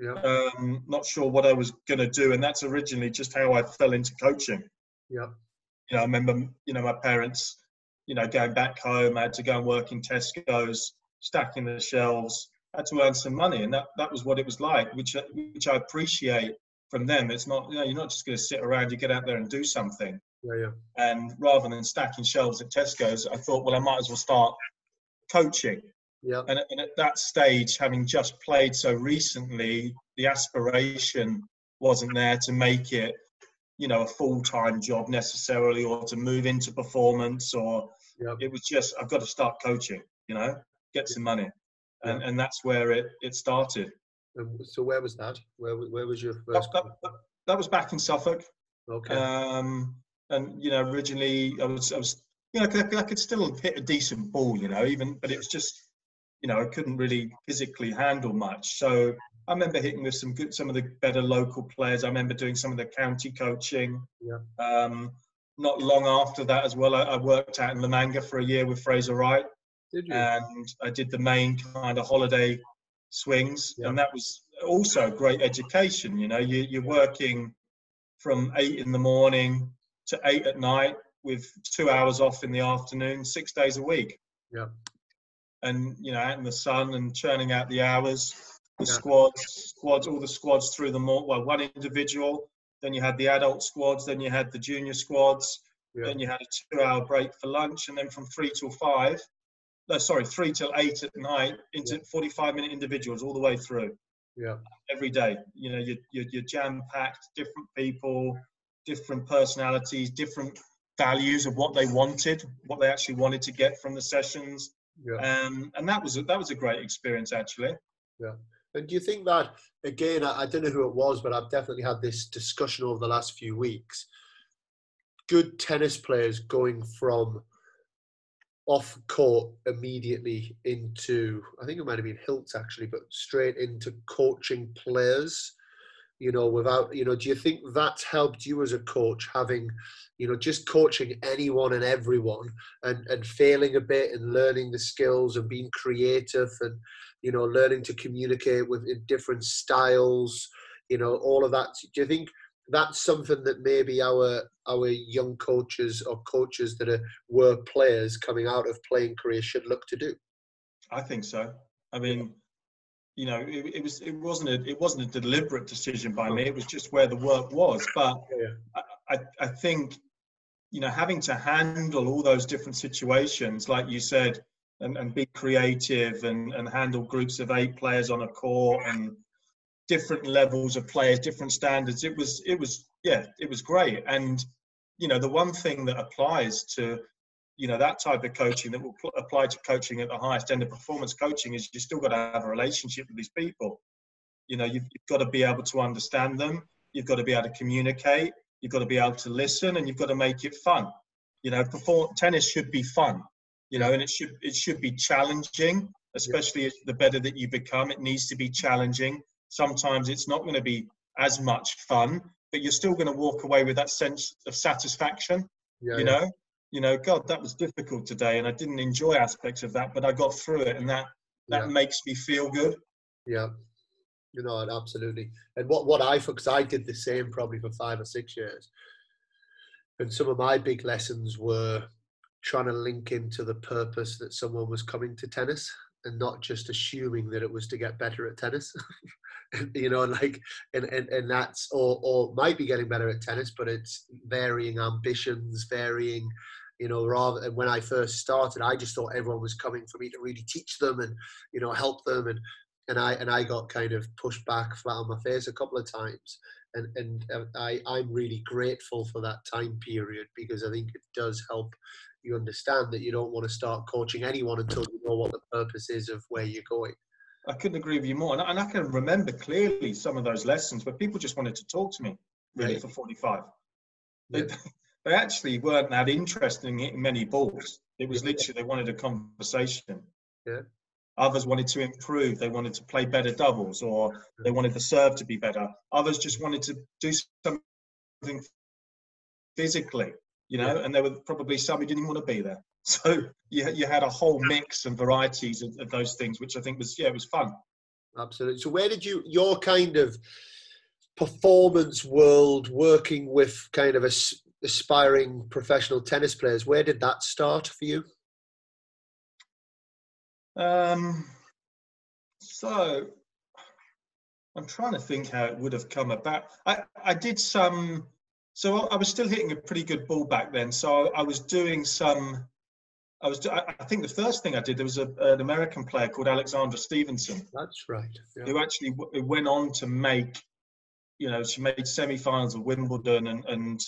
yeah
um not sure what i was going to do and that's originally just how i fell into coaching
yeah
you know, I remember, you know, my parents, you know, going back home, I had to go and work in Tesco's, stacking the shelves, had to earn some money, and that that was what it was like, which which I appreciate from them. It's not, you know, you're not just going to sit around; you get out there and do something.
yeah yeah
And rather than stacking shelves at Tesco's, I thought, well, I might as well start coaching.
Yeah.
And, and at that stage, having just played so recently, the aspiration wasn't there to make it, you know, a full-time job necessarily, or to move into performance, or it was just I've got to start coaching, you know, get some money, and and that's where it it started.
So where was that? Where where was your first
that, that, that was back in Suffolk,
okay.
Um, and you know, originally I was I was you know I could, I could still hit a decent ball, you know, even but it was just you know I couldn't really physically handle much. So I remember hitting with some good some of the better local players. I remember doing some of the county coaching.
Yeah.
Um, not long after that as well, I, I worked out in La Manga for a year with Fraser Wright,
did you
and I did the main kind of holiday swings,
Yeah.
and that was also great education. You know, you, you're working from eight in the morning to eight at night with two hours off in the afternoon, six days a week.
Yeah.
And you know, out in the sun and churning out the hours, the
Yeah.
squads, squads, all the squads through the mall. Well, one individual. Then you had the adult squads. Then you had the junior squads.
Yeah.
Then you had a two-hour break for lunch, and then from three till five. No, sorry, three till eight at night into 45-minute individuals all the way through
yeah
every day. You know, you're, you're, you're jam packed, different people, different personalities, different values of what they wanted, what they actually wanted to get from the sessions.
Yeah
Um, and that was a, that was a great experience actually. Yeah.
And do you think that again? I, I don't know who it was, but I've definitely had this discussion over the last few weeks. Good tennis players going from off court immediately into I think it might have been Hilts actually, but straight into coaching players. You know, without you know, do you think that's helped you as a coach having, you know, just coaching anyone and everyone and and failing a bit and learning the skills and being creative and you know learning to communicate with different styles, you know, all of that. Do you think that's something that maybe our our young coaches or coaches that are were players coming out of playing career should look to do.
I think so. I mean, you know, it, it was it wasn't a it wasn't a deliberate decision by me. It was just where the work was. But yeah. I, I, I think you know having to handle all those different situations, like you said, and, and be creative and, and handle groups of eight players on a court and different levels of players, different standards. It was it was yeah, it was great. And you know, the one thing that applies to you know that type of coaching that will pl- apply to coaching at the highest end of performance coaching is you still got to have a relationship with these people. You know, you've, you've got to be able to understand them. You've got to be able to communicate. You've got to be able to listen, and you've got to make it fun. You know, perform tennis should be fun. You know, and it should it should be challenging, especially yeah. the better that you become. It needs to be challenging Sometimes it's not going to be as much fun, but you're still going to walk away with that sense of satisfaction. Yeah, you yeah. know, you know, God, that was difficult today, and I didn't enjoy aspects of that, but I got through it, and that that yeah. makes me feel good.
Yeah, you know, absolutely. And what what I because I did the same probably for five or six years, and some of my big lessons were trying to link into the purpose that someone was coming to tennis and not just assuming that it was to get better at tennis. [LAUGHS] you know, like, and, and, and that's, or, or might be getting better at tennis, but it's varying ambitions, varying, you know, rather, when I first started, I just thought everyone was coming for me to really teach them and, you know, help them. And, and I, and I got kind of pushed back flat on my face a couple of times. And, and uh, I, I'm really grateful for that time period because I think it does help you understand that you don't want to start coaching anyone until you know what the purpose is of where you're going.
I couldn't agree with you more. And I, and I can remember clearly some of those lessons where people just wanted to talk to me really right. for 45. Yeah. They, they actually weren't that interested in many balls. It was literally they wanted a conversation.
Yeah.
Others wanted to improve. They wanted to play better doubles or hmm. they wanted the serve to be better. Others just wanted to do something physically, you know, yeah. and there were probably some who didn't want to be there. [LAUGHS] So you, you had a whole mix and varieties of, of those things, which I think was, yeah, it was fun.
Absolutely. So where did you, your kind of performance world working with kind of aspiring professional tennis players, where did that start for you?
Um, so I'm trying to think how it would have come about. I, I did some, so I was still hitting a pretty good ball back then. So I was doing some I was. I think the first thing I did there was a, an American player called Alexandra Stevenson.
That's right.
Yeah. Who actually went on to make, you know, she made semi-finals of Wimbledon, and and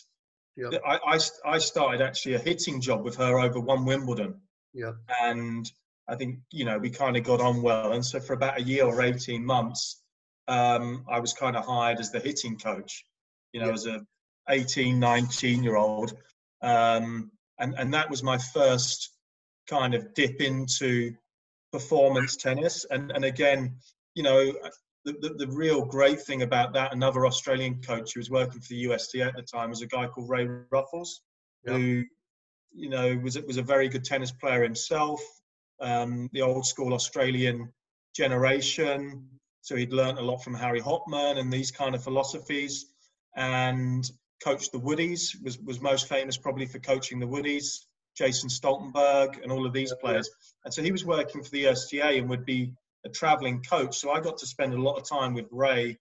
yep. I, I I started actually a hitting job with her over one Wimbledon.
Yeah.
And I think you know we kind of got on well, and so for about a year or eighteen months, um, I was kind of hired as the hitting coach. You know, yep. as a 18, 19 year old. Um, and, and that was my first kind of dip into performance tennis. And, and again, you know, the, the, the, real great thing about that, another Australian coach who was working for the USTA at the time was a guy called Ray Ruffels, yeah. who, you know, was, was a very good tennis player himself, um, the old school Australian generation. So he'd learned a lot from Harry Hopman and these kind of philosophies and coached the Woodies, was, was most famous probably for coaching the Woodies. Jason Stoltenberg and all of these players. And so he was working for the USTA and would be a traveling coach. So I got to spend a lot of time with Ray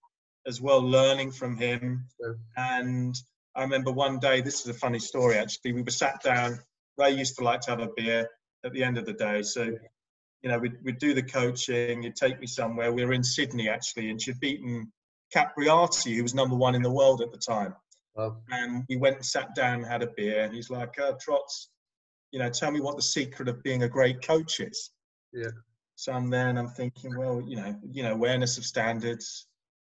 as well, learning from him. And I remember one day, this is a funny story actually, we were sat down. Ray used to like to have a beer at the end of the day. So, you know, we'd, we'd do the coaching, you'd take me somewhere. We were in Sydney actually, and she'd beaten Capriati, who was number one in the world at the time. And we went and sat down and had a beer. And he's like, uh, Trots, you know, tell me what the secret of being a great coach is.
Yeah.
So I'm there and I'm thinking, well, you know, you know, awareness of standards,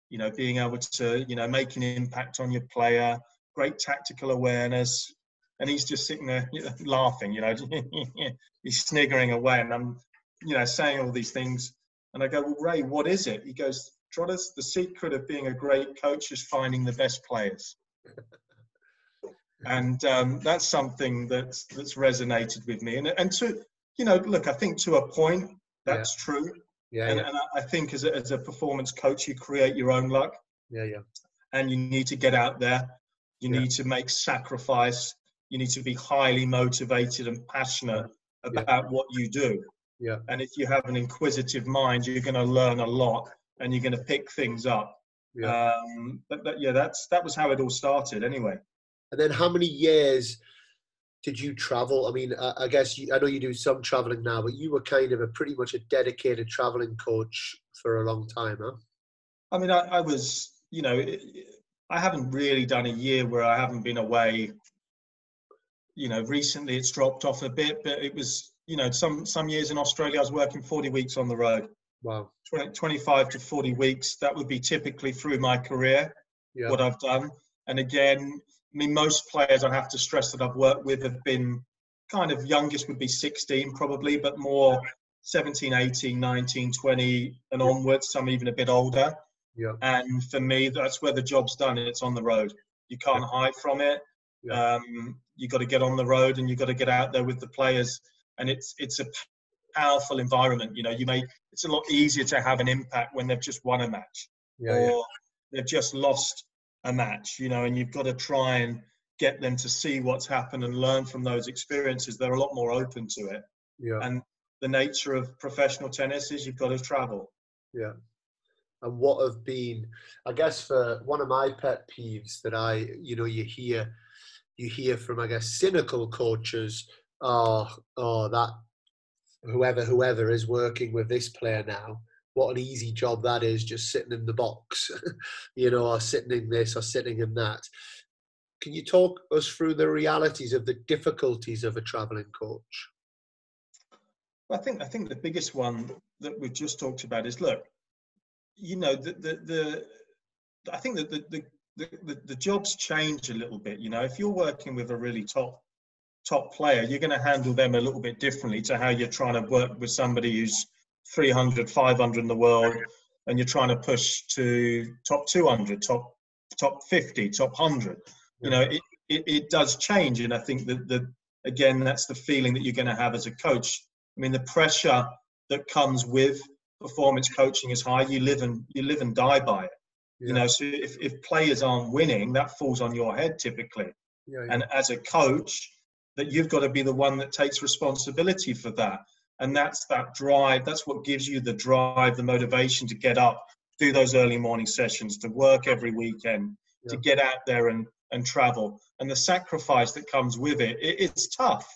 you know, being able to, you know, make an impact on your player, great tactical awareness. and he's just sitting there [LAUGHS] laughing, you know, [LAUGHS] he's sniggering away, and I'm, you know, saying all these things, and I go, well, Ray, what is it? He goes, Trotters, the secret of being a great coach is finding the best players. and um, that's something that's that's resonated with me. And and to you know, look, I think to a point that's yeah. true. Yeah, and, yeah. and I think as a, as a performance coach, you create your own luck.
Yeah, yeah.
And you need to get out there. You yeah. need to make sacrifice. You need to be highly motivated and passionate about yeah. what you do.
Yeah.
And if you have an inquisitive mind, you're going to learn a lot and you're going to pick things up. Yeah. Um, but, but yeah, that's that was how it all started, anyway.
And then, how many years did you travel? I mean, I, I guess you, I know you do some traveling now, but you were kind of a pretty much a dedicated traveling coach for a long time, huh?
I mean, I, I was, you know, I haven't really done a year where I haven't been away. You know, recently it's dropped off a bit, but it was, you know, some some years in Australia I was working 40 weeks on the road.
Wow.
20, 25 to 40 weeks. That would be typically through my career, yeah. what I've done. And again, I mean, most players I have to stress that I've worked with have been kind of youngest would be 16 probably, but more 17, 18, 19, 20 and onwards, some even a bit older.
Yeah.
And for me, that's where the job's done. It's on the road. You can't hide from it. Yeah. Um, you got to get on the road and you got to get out there with the players. And it's it's a powerful environment. You know, you may it's a lot easier to have an impact when they've just won a match
yeah, or yeah.
they've just lost a match, you know, and you've got to try and get them to see what's happened and learn from those experiences. They're a lot more open to it.
Yeah.
And the nature of professional tennis is you've got to travel.
Yeah. And what have been, I guess, for one of my pet peeves that I, you know, you hear, you hear from, I guess, cynical coaches. Oh, oh, that whoever whoever is working with this player now what an easy job that is just sitting in the box, [LAUGHS] you know, or sitting in this or sitting in that. Can you talk us through the realities of the difficulties of a traveling coach?
I think I think the biggest one that we've just talked about is look, you know, the the, the I think that the, the the, the jobs change a little bit. You know, if you're working with a really top top player, you're going to handle them a little bit differently to how you're trying to work with somebody who's 300, 500 in the world, and you're trying to push to top 200, top top 50, top 100. You know, it, it, it does change, and I think that the again that's the feeling that you're going to have as a coach. I mean, the pressure that comes with performance coaching is high. You live and you live and die by it. Yeah. You know, so if, if players aren't winning, that falls on your head typically. Yeah, yeah. And as a coach, that you've got to be the one that takes responsibility for that and that's that drive that's what gives you the drive the motivation to get up do those early morning sessions to work every weekend yeah. to get out there and and travel. And the sacrifice that comes with it, it it's tough.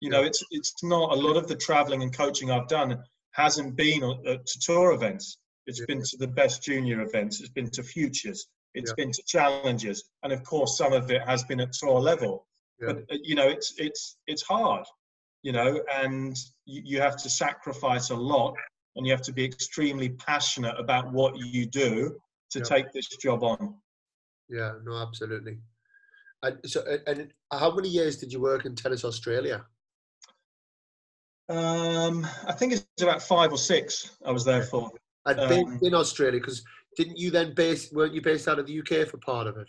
You know it's it's not a lot of the traveling and coaching i've done hasn't been to tour events. It's yeah. been to the best junior events. It's been to futures. It's yeah. been to challenges. And of course some of it has been at tour level. But uh, you know it's it's it's hard you know, and you, you have to sacrifice a lot and you have to be extremely passionate about what you do to yeah. take this job on.
Yeah, no, absolutely. And so, and how many years did you work in Tennis Australia?
Um, I think it's about five or six. I was there for.
And um, in Australia, because didn't you then base? Weren't you based out of the UK for part of it?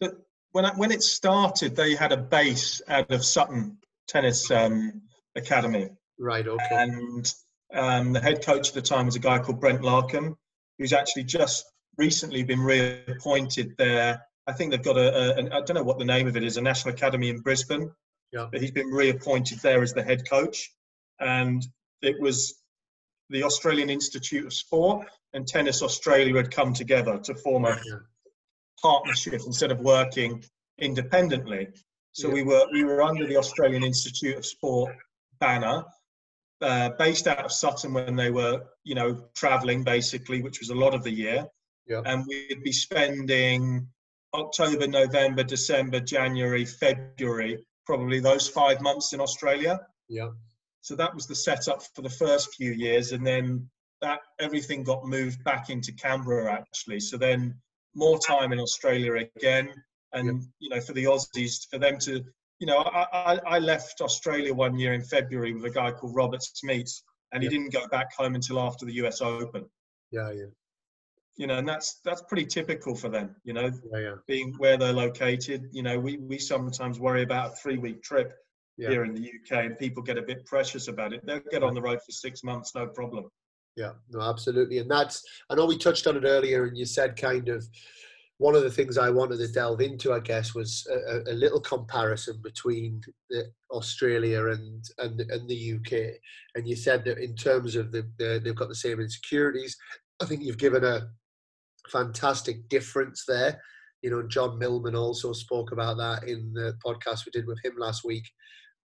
But when I, when it started, they had a base out of Sutton Tennis um, academy.
Right. Okay.
And um, the head coach at the time was a guy called Brent Larkham, who's actually just recently been reappointed there. I think they've got a, a, a I don't know what the name of it is, a national academy in Brisbane.
Yeah.
But he's been reappointed there as the head coach, and it was the Australian Institute of Sport and Tennis Australia had come together to form a yeah. partnership instead of working independently. So yeah. we were we were under the Australian Institute of Sport banner, uh, based out of Sutton when they were, you know, traveling basically, which was a lot of the year.
Yeah.
And we'd be spending October, November, December, January, February, probably those five months in Australia.
Yeah.
So that was the setup for the first few years, and then that everything got moved back into Canberra actually. So then more time in Australia again, and yeah. you know for the Aussies for them to you know, I, I, I left Australia one year in February with a guy called Robert Smeets, and he
Yeah.
didn't go back home until after the US Open.
Yeah, yeah,
You know, and that's that's pretty typical for them. You know,
yeah, yeah.
being where they're located. You know, we we sometimes worry about a three week trip here in the UK, and people get a bit precious about it. They'll get on the road for six months, no problem.
Yeah, no, absolutely. And that's, I know we touched on it earlier, and you said kind of one of the things I wanted to delve into, I guess, was a, a- little comparison between the, Australia and, and and the UK. And you said that in terms of the, the they've got the same insecurities. I think you've given a fantastic difference there. You know, John Millman also spoke about that in the podcast we did with him last week.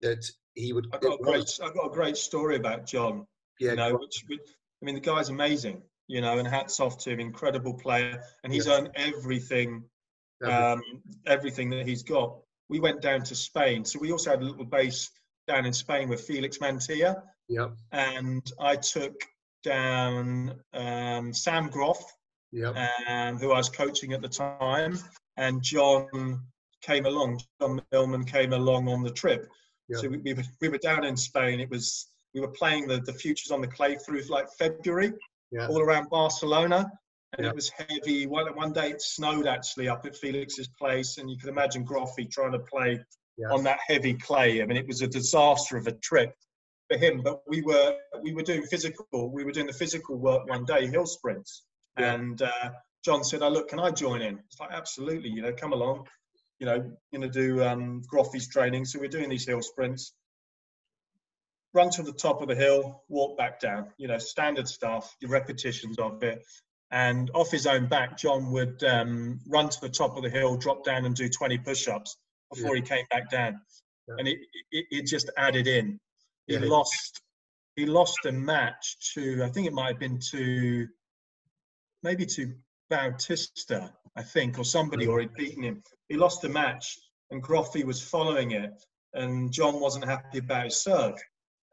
That he would.
I got a great I got a great story about John.
yeah,
you know, which, which I mean, the guy's amazing. You know, and hats off to him, incredible player, and he's
Yeah.
earned everything um, everything that he's got. We went down to Spain, so we also had a little base down in Spain with Felix Mantilla,
yeah,
and I took down um, Sam Groth,
yeah,
um, who I was coaching at the time, and John came along. John Millman came along on the trip.
Yeah.
So we, we, were, we were down in Spain. It was we were playing the, the futures on the clay through like February,
yeah,
all around Barcelona, and
Yeah.
it was heavy. One one day it snowed actually up at Felix's place, and you can imagine Grothy trying to play on that heavy clay. I mean, it was a disaster of a trip for him. But we were we were doing physical. We were doing the physical work one day, hill sprints,
Yeah.
and uh, John said, "Oh look, can I join in?" It's like absolutely, you know, come along. You know, going to do um, Grothy's training, so we're doing these hill sprints. Run to the top of the hill, walk back down. You know, standard stuff, the repetitions of it. And off his own back, John would um, run to the top of the hill, drop down, and do 20 push-ups before he came back down.
Yeah.
And it, it, it just added in. He
Yeah.
lost. He lost a match to. I think it might have been to. Maybe to Bautista, I think, or somebody, or he'd beaten him. He lost a match, and Grothy was following it, and John wasn't happy about his serve.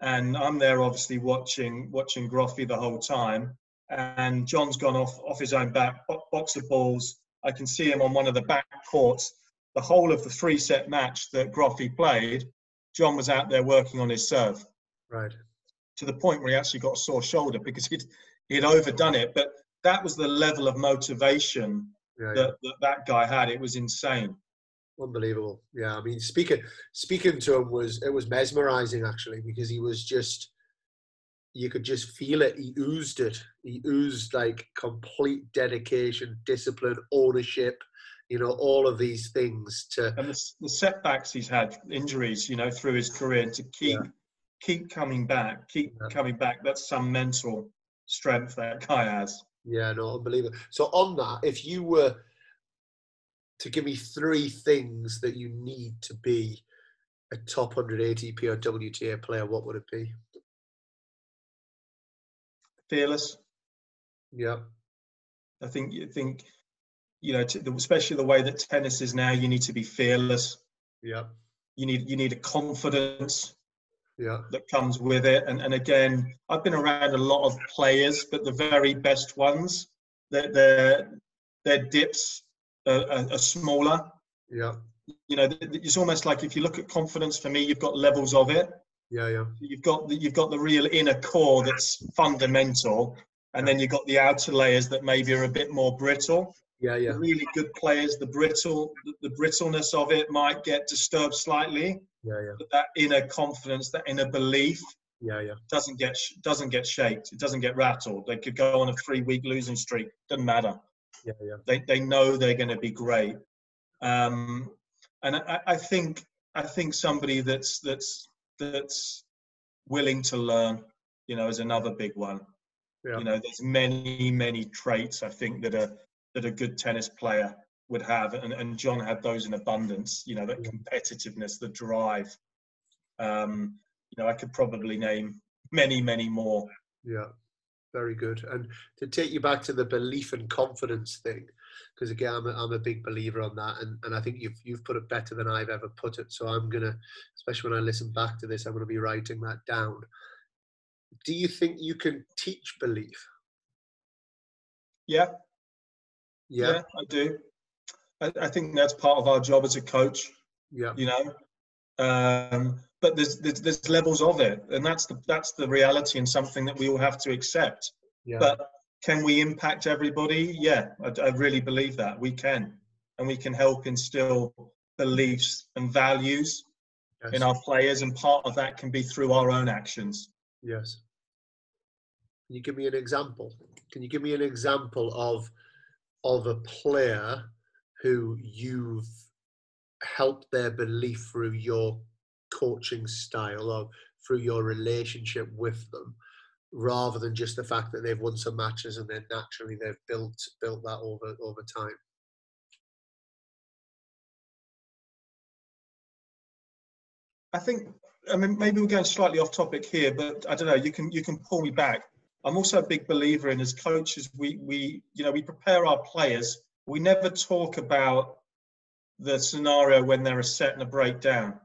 And I'm there, obviously watching watching Grothy the whole time. And John's gone off off his own back, box of balls. I can see him on one of the back courts. The whole of the three set match that Grothy played, John was out there working on his serve
right.
to the point where he actually got a sore shoulder because he'd he'd overdone it. But that was the level of motivation
Yeah, yeah.
that that, that guy had. It was insane.
Unbelievable. Yeah, I mean, speaking speaking to him was it was mesmerizing actually because he was just you could just feel it. He oozed it. He oozed like complete dedication, discipline, ownership. You know, all of these things to
And the, the setbacks he's had, injuries, you know, through his career, to keep
Yeah.
keep coming back, keep
Yeah.
coming back. That's some mental strength that guy has.
yeah, no, unbelievable. So on that, if you were to give me three things that you need to be a top 100 ATP or WTA player, what would it be?
Fearless.
Yeah,
I think you think, you know, to, especially the way that tennis is now. You need to be fearless.
yeah,
You need you need a confidence
yeah,
that comes with it. And and again, I've been around a lot of players, but the very best ones, their their, their dips are, are, are smaller.
yeah,
You know, it's almost like if you look at confidence, for me, you've got levels of it.
yeah, yeah,
You've got the, you've got the real inner core that's fundamental, and then you've got the outer layers that maybe are a bit more brittle.
yeah, yeah,
The really good players, the brittle, the, brittleness of it might get disturbed slightly,
yeah, yeah,
but that inner confidence, that inner belief,
yeah, yeah.
doesn't get sh- doesn't get shaked. It doesn't get rattled. They could go on a three week losing streak. Doesn't matter.
Yeah, yeah,
They they know they're going to be great. Um, and I, I think I think somebody that's that's that's willing to learn, you know, is another big one.
Yeah.
You know, there's many many traits I think that a that a good tennis player would have, and, and John had those in abundance. You know, that competitiveness, the drive. Um, you know, I could probably name many many more.
yeah. Very good. And to take you back to the belief and confidence thing, because again, I'm a, I'm a big believer on that, and, and I think you've you've put it better than I've ever put it. So I'm gonna, especially when I listen back to this, I'm gonna be writing that down. Do you think you can teach belief?
Yeah,
Yeah,
yeah, I do. I, I think that's part of our job as a coach.
yeah,
You know, Um, but there's, there's, there's levels of it, and that's the that's the reality and something that we all have to accept.
Yeah.
But can we impact everybody? Yeah, I, I really believe that we can, and we can help instill beliefs and values
yes.
in our players, and part of that can be through our own actions.
Yes. Can you give me an example? Can you give me an example of of a player who you've helped their belief through your coaching style or through your relationship with them rather than just the fact that they've won some matches and then naturally they've built built that over over time
I think I mean maybe we're going slightly off topic here, but I don't know. You can you can pull me back. I'm also a big believer in as coaches we we you know we prepare our players. We never talk about the scenario when they're a set and a breakdown.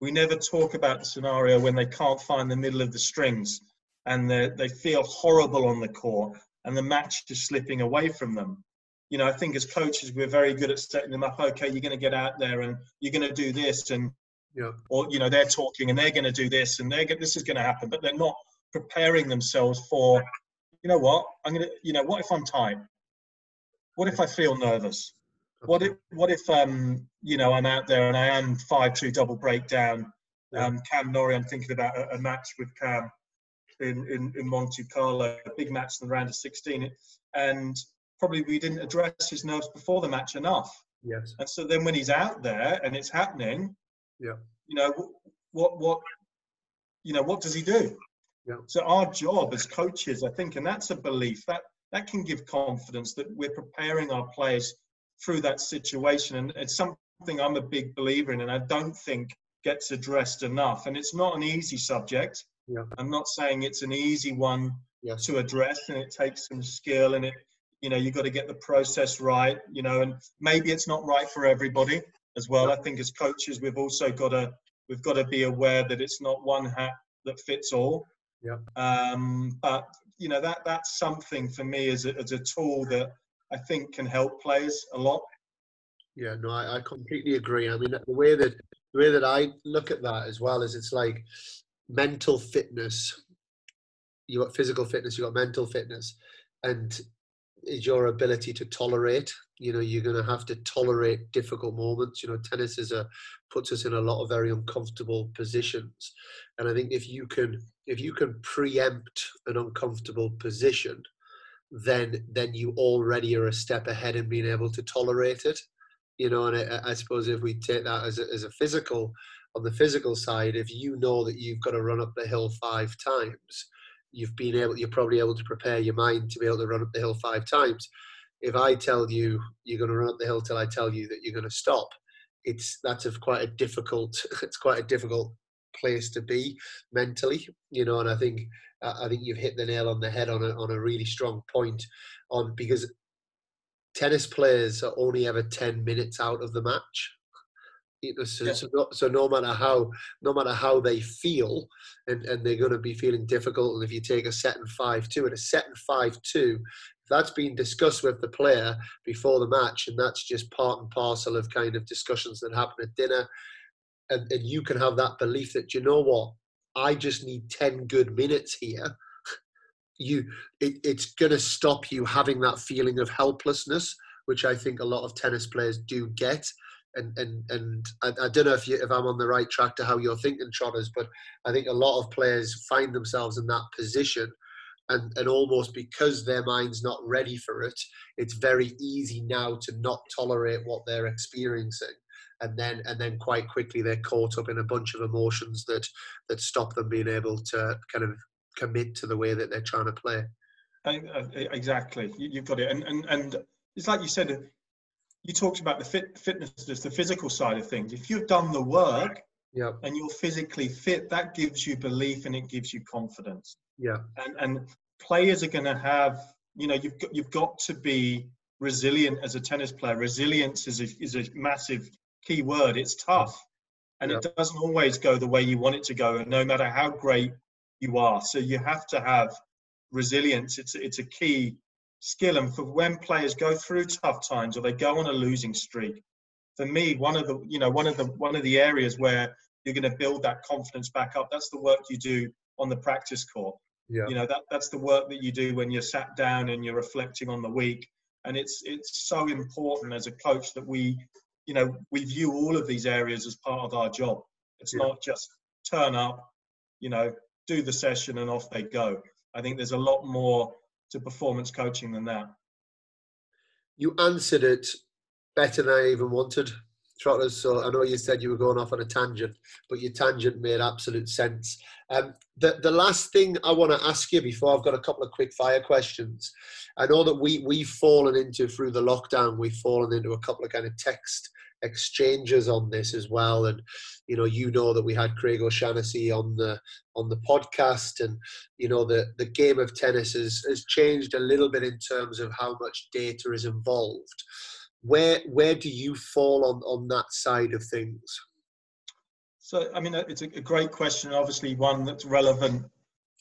We never talk about the scenario when they can't find the middle of the strings and they they feel horrible on the court and the match is slipping away from them. You know, I think as coaches we're very good at setting them up. Okay, you're going to get out there and you're going to do this and
yeah.
or you know they're talking and they're going to do this and they're this is going to happen but they're not preparing themselves for you know what i'm going to you know what if i'm tight what if i feel nervous what if what if um you know i'm out there and i am 5-2 double breakdown
Yeah.
um cam norrie i'm thinking about a, a match with cam in, in in monte carlo a big match in the round of 16 and probably we didn't address his nerves before the match enough
yes
and so then when he's out there and it's happening,
Yeah.
you know, what what you know, what does he do?
Yeah.
So our job as coaches, I think, and that's a belief that that can give confidence that we're preparing our players through that situation, and it's something I'm a big believer in, and I don't think gets addressed enough. And it's not an easy subject.
Yeah.
I'm not saying it's an easy one
yes
to address and it takes some skill and it you know you've got to get the process right you know and maybe it's not right for everybody as well i think as coaches we've also got to we've got to be aware that it's not one hat that fits all
Yeah.
um but you know that that's something for me as a, as a tool that i think can help players a lot
Yeah, no, I, I completely agree. I mean, the way that the way that I look at that as well is it's like mental fitness. You got physical fitness, you got mental fitness, and is your ability to tolerate. You know, you're going to have to tolerate difficult moments. You know, tennis is a puts us in a lot of very uncomfortable positions, and I think if you can if you can preempt an uncomfortable position, then then you already are a step ahead in being able to tolerate it you know and I, I suppose if we take that as a, as a physical on the physical side if you know that you've got to run up the hill five times you've been able you're probably able to prepare your mind to be able to run up the hill five times. If i tell you you're going to run up the hill till i tell you that you're going to stop it's that's a quite a difficult [LAUGHS] it's quite a difficult place to be mentally you know and i think i think you've hit the nail on the head on a, on a really strong point on because tennis players are only ever 10 minutes out of the match You know, so,
Yeah.
so, no, so no matter how no matter how they feel and, and they're going to be feeling difficult and if you take a set and 5-2 and a set and 5-2 that's been discussed with the player before the match and that's just part and parcel of kind of discussions that happen at dinner and, and you can have that belief that you know what? I just need 10 good minutes here. [LAUGHS] You it, it's going to stop you having that feeling of helplessness which i think a lot of tennis players do get. And and and I, I don't know if you if I'm on the right track to how you're thinking, Trotters, but I think a lot of players find themselves in that position, and and almost because their mind's not ready for it, it's very easy now to not tolerate what they're experiencing, and then and then quite quickly they're caught up in a bunch of emotions that that stop them being able to kind of commit to the way that they're trying to play.
Exactly. You, you've got it. And, and and it's like you said uh, you talked about the fit, fitness just the physical side of things. If you've done the work
Yeah,
and you're physically fit that gives you belief and it gives you confidence.
Yeah,
and and players are going to have you know you've got you've got to be resilient as a tennis player. Resilience is a, is a massive key word it's tough and it doesn't always go the way you want it to go and no matter how great you are so you have to have resilience it's it's a key skill and for when players go through tough times or they go on a losing streak for me one of the you know one of the one of the areas where you're going to build that confidence back up. That's the work you do on the practice court.
Yeah.
You know that that's the work that you do when you're sat down and you're reflecting on the week. And it's it's so important as a coach that we, you know, we view all of these areas as part of our job. It's
Yeah.
not just turn up, you know, do the session and off they go. I think there's a lot more to performance coaching than that.
You answered it better than I even wanted, Trotters. So I know you said you were going off on a tangent, but your tangent made absolute sense. Um, the the last thing I want to ask you before I've got a couple of quick fire questions. I know that we we've fallen into through the lockdown. We've fallen into a couple of kind of text exchanges on this as well, and you know you know that we had Craig O'Shaughnessy on the on the podcast, and you know the the game of tennis has has changed a little bit in terms of how much data is involved. Where where do you fall on on that side of things?
So, I mean, uh, it's a, a great question, obviously one that's relevant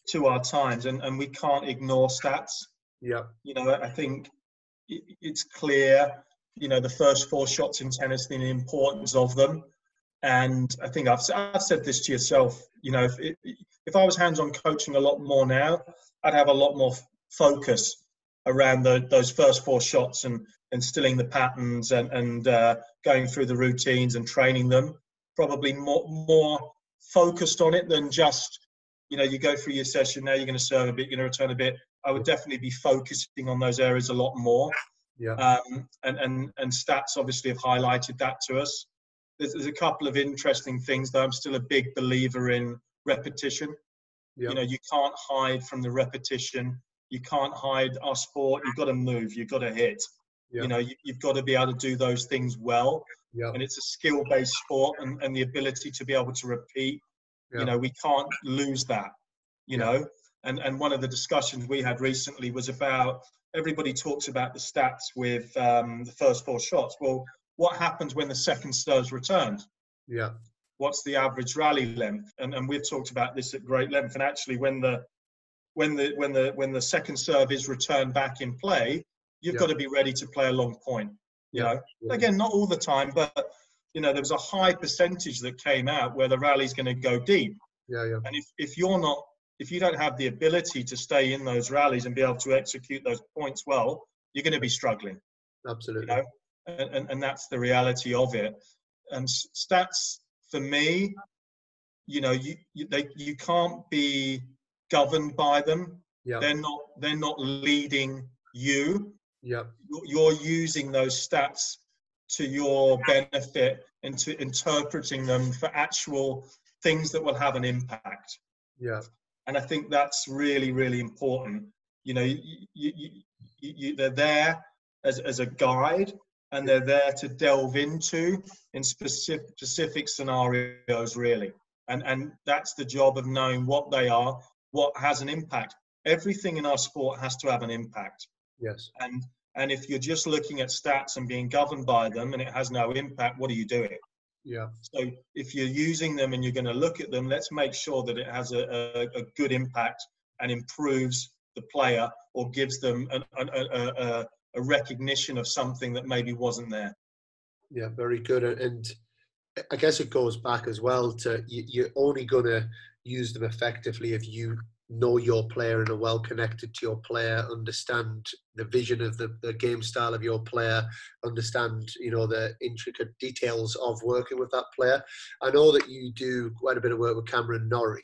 to our times, and, and we can't ignore stats.
Yeah,
You know, I think it's clear, you know, the first four shots in tennis, the importance of them. And I think I've, I've said this to yourself, you know, if, if I was hands on coaching a lot more now, I'd have a lot more focus around the, those first four shots and instilling the patterns and, and uh, going through the routines and training them. Probably more more focused on it than just you know you go through your session now you're going to serve a bit you're going to return a bit. I would definitely be focusing on those areas a lot more
yeah,
um, and and and stats obviously have highlighted that to us. There's, there's a couple of interesting things though. I'm still a big believer in repetition.
Yeah,
you know you can't hide from the repetition. You can't hide our sport. You've got to move. You've got to hit.
Yeah.
you know you, you've got to be able to do those things well.
Yeah,
and it's a skill based sport and, and the ability to be able to repeat.
Yeah.
you know we can't lose that you know? And and one of the discussions we had recently was about everybody talks about the stats with um, the first four shots. Well what happens when the second serve's returned
yeah,
what's the average rally length? And, and we've talked about this at great length. And actually when the when the when the when the second serve is returned back in play you've
Yeah.
got to be ready to play a long point you
Yeah.
know?
Yeah.
again not all the time but you know there was a high percentage that came out where the rally's going to go deep.
Yeah, yeah,
and if, if you're not if you don't have the ability to stay in those rallies and be able to execute those points well you're going to be struggling
absolutely.
know, and, and, and that's the reality of it. And stats for me, you know, you you, they, you can't be governed by them.
Yeah,
They're not they're not leading you.
yeah,
You're- You're using those stats to your benefit and to interpreting them for actual things that will have an impact
yeah,
and I think that's really really important. You know, you, you, you, they're there as, as a guide, and they're there to delve into in specific specific scenarios, really. And and that's the job of knowing what they are, what has an impact. Everything in our sport has to have an impact,
yes,
and and if you're just looking at stats and being governed by them, and it has no impact, what are you doing?
Yeah,
So if you're using them and you're going to look at them, let's make sure that it has a, a, a good impact and improves the player or gives them an, an, a, a, a recognition of something that maybe wasn't there.
yeah. Very good. And I guess it goes back as well to you, you're only gonna use them effectively if you know your player and are well connected to your player, understand the vision of the, the game style of your player, understand you know the intricate details of working with that player. I know that you do quite a bit of work with Cameron Norrie,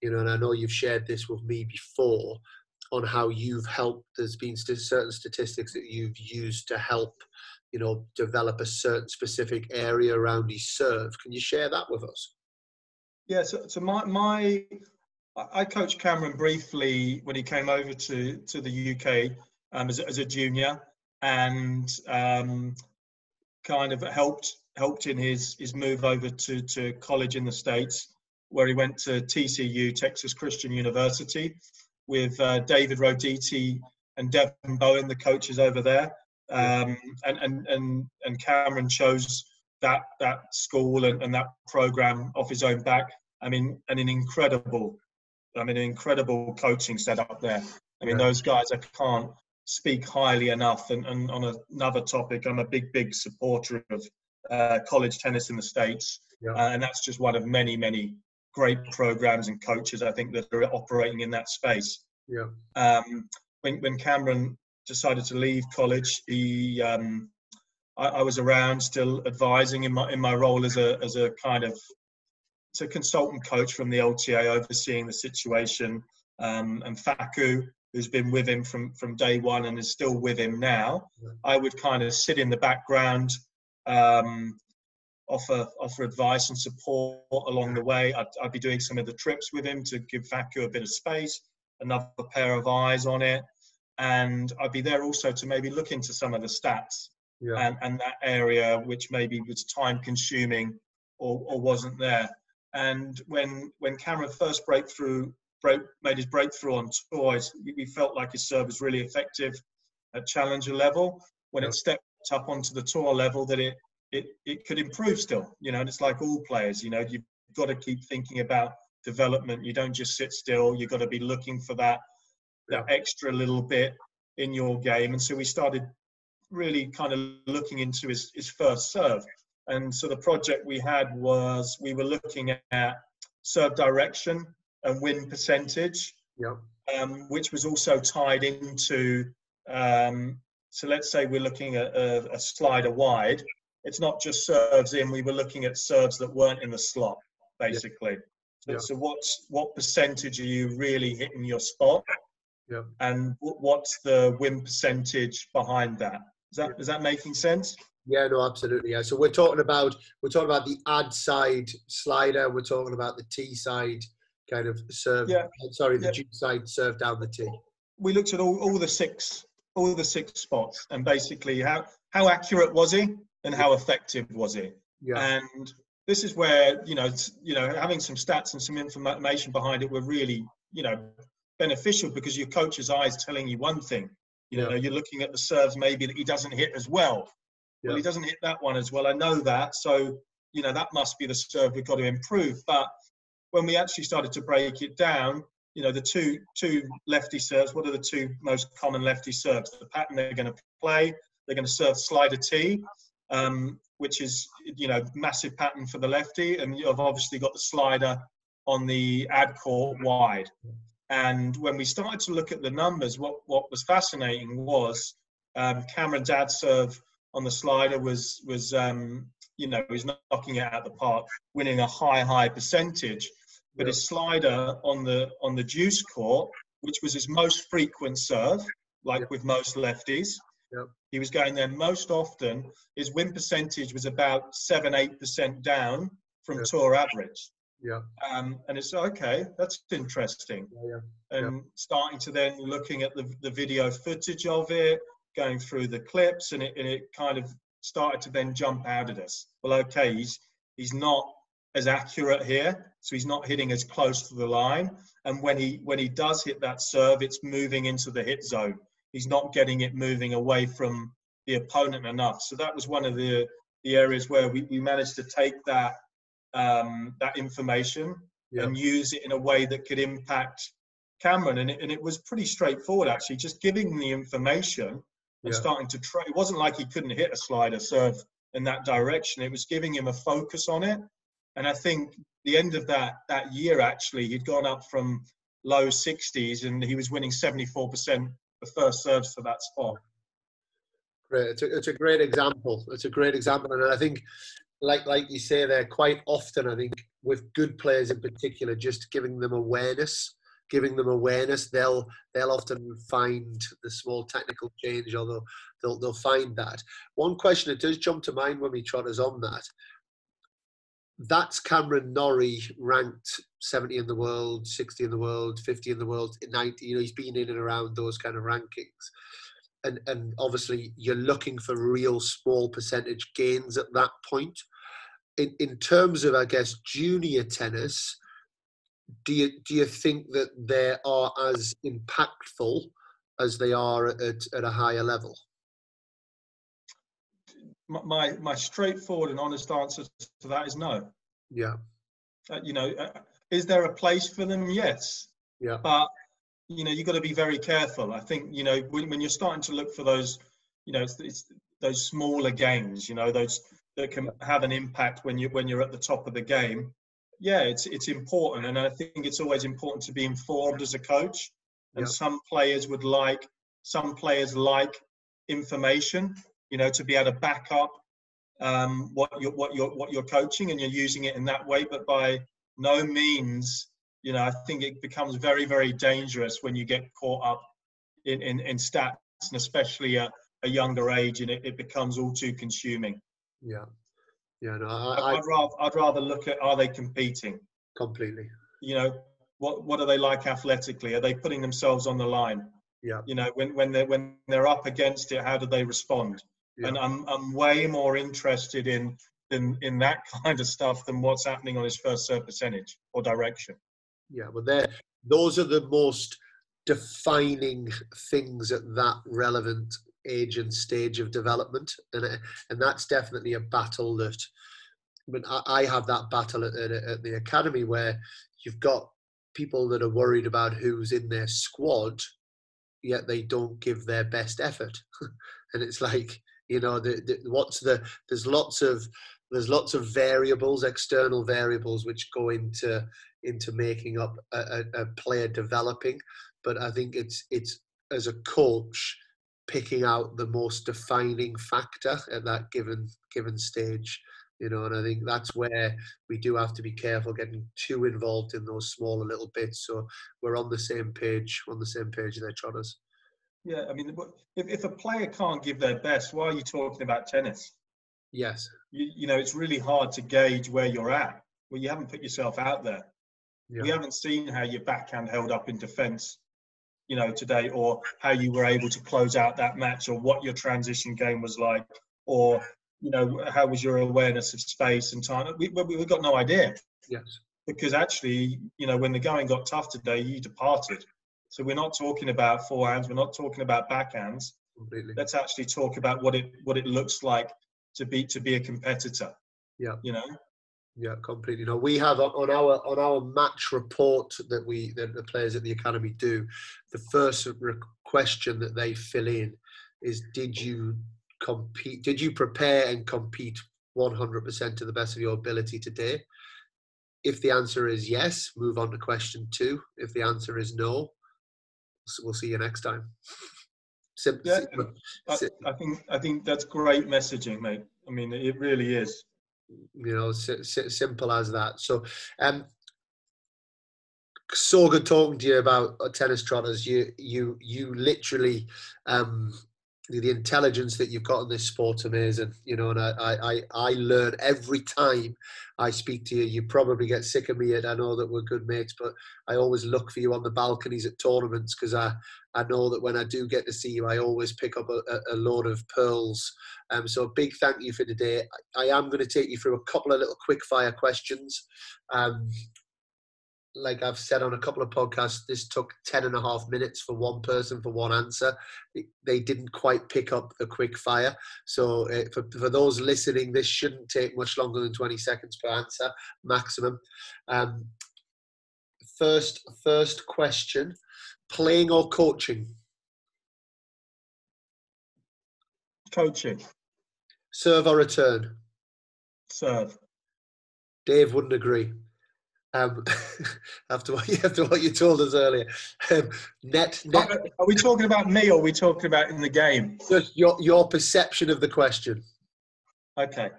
you know, and I know you've shared this with me before on how you've helped. There's been certain statistics that you've used to help, you know, develop a certain specific area around his serve. Can you share that with us?
Yeah, so, so my, my I coached Cameron briefly when he came over to, to the UK um, as, a- as a junior and um, kind of helped helped in his, his move over to, to college in the States where he went to TCU, Texas Christian University, with uh, David Roditi and Devin Bowen, the coaches over there. Um, and, and, and, and Cameron chose that, that school and, and that program off his own back. I mean, and an incredible, I mean, an incredible coaching setup there. I mean,
Yeah.
those guys, I can't speak highly enough. And, and on another topic, I'm a big, big supporter of, uh, college tennis in the states,
Yeah.
uh, and that's just one of many, many great programs and coaches I think that are operating in that space.
Yeah.
Um, when when Cameron decided to leave college, he um, I, I was around still advising in my in my role as a as a kind of a consultant coach from the LTA overseeing the situation. Um, and Faku, who's been with him from from day one and is still with him now, I would kind of sit in the background, um, offer offer advice and support along the way. I'd, I'd be doing some of the trips with him to give Faku a bit of space, another pair of eyes on it, and I'd be there also to maybe look into some of the stats
Yeah.
and, and that area which maybe was time consuming or, or wasn't there. And when when Cameron first breakthrough break, made his breakthrough on tour, we felt like his serve was really effective at challenger level. When
Yeah.
it stepped up onto the tour level, that it it it could improve still. You know, and it's like all players. You know, you've got to keep thinking about development. You don't just sit still. You've got to be looking for that that extra little bit in your game. And so we started really kind of looking into his, his first serve. And so the project we had was we were looking at serve direction and win percentage,
Yeah.
um, which was also tied into. Um, so let's say we're looking at a, a slider wide. It's not just serves in. We were looking at serves that weren't in the slot, basically. So,
Yeah.
so what's what percentage are you really hitting your spot?
Yeah.
And wh- what's the win percentage behind that? Is that is that making sense?
Yeah, no, absolutely. Yeah. So we're talking about we're talking about the ad side slider. We're talking about the T side kind of serve.
Yeah.
Uh, sorry, the
Yeah.
G side serve down the T.
we looked at all, all the six all the six spots and basically how how accurate was he and how effective was he
Yeah.
and this is where you know you know having some stats and some information behind it were really you know beneficial because your coach's eyes telling you one thing you know
Yeah.
you're looking at the serves maybe that he doesn't hit as well well he doesn't hit that one as well. I know that. So you know that must be the serve we've got to improve. But when we actually started to break it down you know the two two lefty serves what are the two most common lefty serves? The pattern they're going to play they're going to serve slider t um, which is you know massive pattern for the lefty. And you've obviously got the slider on the ad court wide. And when we started to look at the numbers what what was fascinating was um, cameron's ad serve on the slider was was um, you know he's knocking it out of the park winning a high high percentage but
Yeah.
his slider on the on the deuce court, which was his most frequent serve, like
Yeah.
with most lefties,
Yeah.
he was going there most often. His win percentage was about seven eight percent down from
Yeah.
tour average.
Yeah.
Um, and it's okay, that's interesting.
Yeah. Yeah.
And starting to then looking at the, the video footage of it, going through the clips, and it, and it kind of started to then jump out at us. Well, okay, he's he's not as accurate here, so he's not hitting as close to the line. And when he when he does hit that serve, it's moving into the hit zone. He's not getting it moving away from the opponent enough. So that was one of the the areas where we, we managed to take that um, that information
Yeah.
and use it in a way that could impact Cameron. And it, and it was pretty straightforward, actually, just giving the information and
Yeah.
starting to try. It wasn't like he couldn't hit a slider serve in that direction. It was giving him a focus on it. And I think the end of that that year, actually, he'd gone up from low 60s and he was winning 74% the first serves for that spot.
Great. It's a, it's a great example. It's a great example, and I think, like like you say there, quite often I think with good players in particular, just giving them awareness, giving them awareness, they'll they'll often find the small technical change, although they'll they'll, find that. One question that does jump to mind when we trot us on that. That's Cameron Norrie ranked 70 in the world, 60 in the world, 50 in the world, 90. You know, he's been in and around those kind of rankings and and obviously you're looking for real small percentage gains at that point. In in terms of I guess junior tennis, do you do you think that they are as impactful as they are at, at a higher level?
My, my, straightforward and honest answer to that is no.
Yeah,
Uh, you know, uh, is there a place for them? Yes.
yeah,
but you know you've got to be very careful i think you know when, when you're starting to look for those you know it's, it's those smaller gains you know those that can have an impact when you when you're at the top of the game. Yeah, it's it's important, and I think it's always important to be informed as a coach. And some players would like some players like information, you know, to be able to back up um, what you're what you're what you're coaching, and you're using it in that way. But by no means, you know, I think it becomes very very dangerous when you get caught up in in, in stats, and especially at a younger age, and it, it becomes all too consuming.
Yeah, yeah, no,
I, I'd rather I'd rather look at are they competing?
completely.
You know, what what are they like athletically? Are they putting themselves on the line?
Yeah.
You know, when when they when they're up against it, how do they respond?
Yeah.
And I'm I'm way more interested in in in that [LAUGHS] kind of stuff than what's happening on his first serve percentage or direction.
Yeah, but they're those are the most defining things at that relevant age and stage of development, and and that's definitely a battle that. I mean, I, have that battle at, at, at the academy where you've got people that are worried about who's in their squad, yet they don't give their best effort, [LAUGHS] and it's like you know, the, the, what's the? There's lots of there's lots of variables, external variables, which go into into making up a, a, a player developing. But I think it's it's as a coach picking out the most defining factor at that given given stage. You know, and I think that's where we do have to be careful getting too involved in those smaller little bits. So we're on the same page, on the same page there, Trotters.
Yeah, I mean, if if a player can't give their best, why are you talking about tennis?
Yes.
You you know, it's really hard to gauge where you're at. Well, you haven't put yourself out there. We haven't seen how your backhand held up in defence, you know, today, or how you were able to close out that match, or what your transition game was like, or you know, how was your awareness of space and time? We we we've got no idea
Yes.
because actually, you know, when the going got tough today, you departed. So we're not talking about forehands, we're not talking about backhands.
Completely.
Let's actually talk about what it what it looks like to be to be a competitor.
Yeah.
You know.
Yeah, completely. No, we have on our on our match report that we that the players at the academy do. The first re- question that they fill in is: Did you compete? Did you prepare and compete 100% to the best of your ability today? If the answer is yes, move on to question two. If the answer is no, we'll see you next time. [LAUGHS] Sim-
Yeah. I, I think I think that's great messaging, mate. I mean, it really is.
You know, si- si- simple as that. So, um, so good talking to you about tennis trotters. You, you, you literally, um, the, intelligence that you've got in this sport's amazing. You know, and I, I, I, I learn every time I speak to you. You probably get sick of me, and I know that we're good mates, but I always look for you on the balconies at tournaments because I, I know that when I do get to see you, I always pick up a, a, load of pearls. Um, so a big thank you for today. I am going to take you through a couple of little quick fire questions. Um, like I've said on a couple of podcasts, this took 10 and a half minutes for one person for one answer. They didn't quite pick up the quick fire. So uh, for, for those listening, this shouldn't take much longer than 20 seconds per answer maximum. Um, first, first question, playing or coaching?
Coaching,
Serve or return?
serve.
Dave wouldn't agree. Um, [LAUGHS] after what you after what you told us earlier, um, net net.
Are, we talking about me or are we talking about in the game?
Just your your perception of the question.
Okay,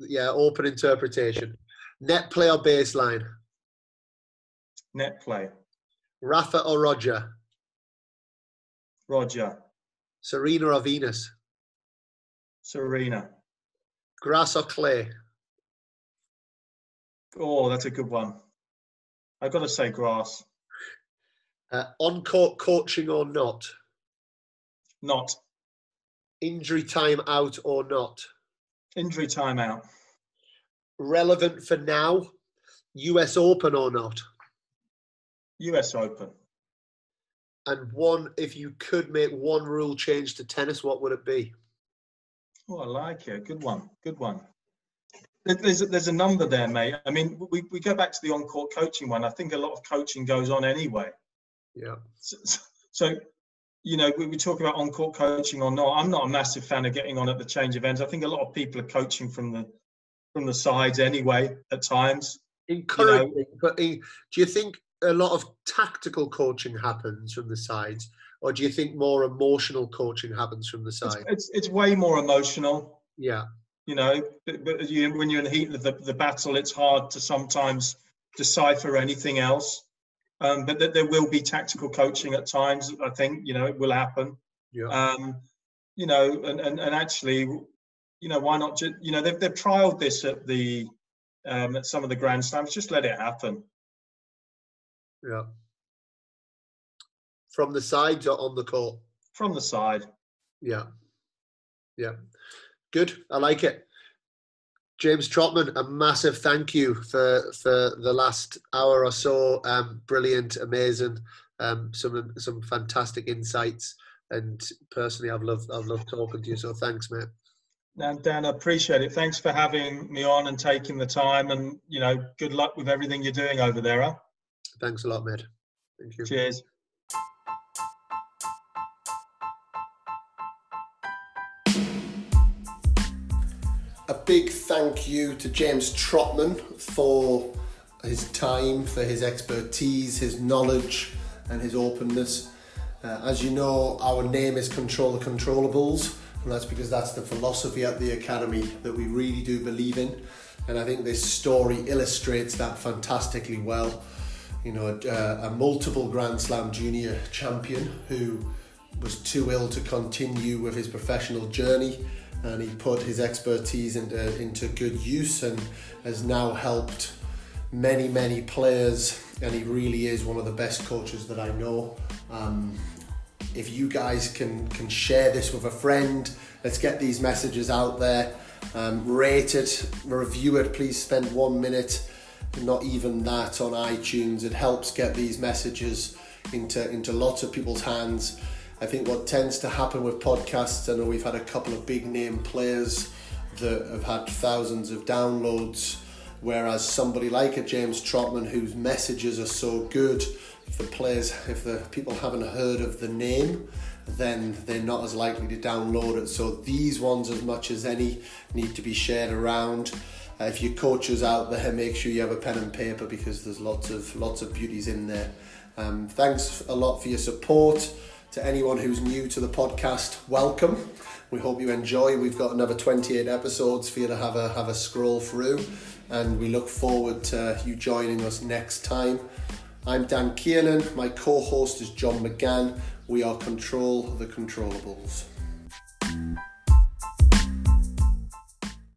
Yeah, open interpretation. Net play or baseline?
net play.
Rafa or Roger?
Roger,
Serena or Venus?
Serena.
Grass or clay?
Oh, that's a good one. I've got to say grass.
Uh, on court coaching or not?
Not
Injury time out or not?
injury time out.
Relevant for now? US Open or not?
US Open.
And one, if you could make one rule change to tennis, what would it be?
Oh, I like it. Good one. Good one. There- There's a, there's a number there, mate. I mean, we, we go back to the on-court coaching one. I think a lot of coaching goes on anyway.
Yeah.
So, so you know, we, we talk about on-court coaching or not. I'm not a massive fan of getting on at the change of ends. I think a lot of people are coaching from the from the sides anyway at times.
Encouraging, you know, but do you think a lot of tactical coaching happens from the sides, or do you think more emotional coaching happens from the side?
It's it's, it's way more emotional.
Yeah.
You know, but, but you, when you're in the heat of the, the battle, it's hard to sometimes decipher anything else. Um, but th- there will be tactical coaching at times. I think you know it will happen.
Yeah.
Um, you know, and, and and actually, you know, why not? Just, you know, they've they've trialed this at the um, at some of the grand slams. Just let it happen.
Yeah. From the sides or on the court?
From the side.
Yeah. Yeah. Good. I like it. James Trotman, a massive thank you for for the last hour or so. Um, brilliant, amazing, um, some some fantastic insights, and personally, I've loved I've loved talking to you. So thanks, mate.
And Dan, I appreciate it. Thanks for having me on and taking the time. And you know, good luck with everything you're doing over there. Huh?
Thanks a lot, mate. Thank you.
Cheers.
Big thank you to James Trotman for his time, for his expertise, his knowledge, and his openness. Uh, as you know, our name is Control the Controllables, and that's because that's the philosophy at the Academy that we really do believe in. And I think this story illustrates that fantastically well. You know, a, a multiple Grand Slam junior champion who was too ill to continue with his professional journey and he put his expertise into, into good use and has now helped many, many players. And he really is one of the best coaches that I know. Um, if you guys can, can share this with a friend, let's get these messages out there. Um, rate it, review it. Please spend one minute, not even that, on iTunes. It helps get these messages into, into lots of people's hands. I think what tends to happen with podcasts, I know we've had a couple of big name players that have had thousands of downloads, whereas somebody like a James Trotman whose messages are so good, if the players, if the people haven't heard of the name, then they're not as likely to download it. So these ones, as much as any, need to be shared around. Uh, if your coaches out there, make sure you have a pen and paper because there's lots of lots of beauties in there. Um, thanks a lot for your support. To anyone who's new to the podcast, welcome. We hope you enjoy. We've got another 28 episodes for you to have a have a scroll through, and we look forward to you joining us next time. I'm Dan Kiernan. My co-host is John McGann. We are Control the Controllables.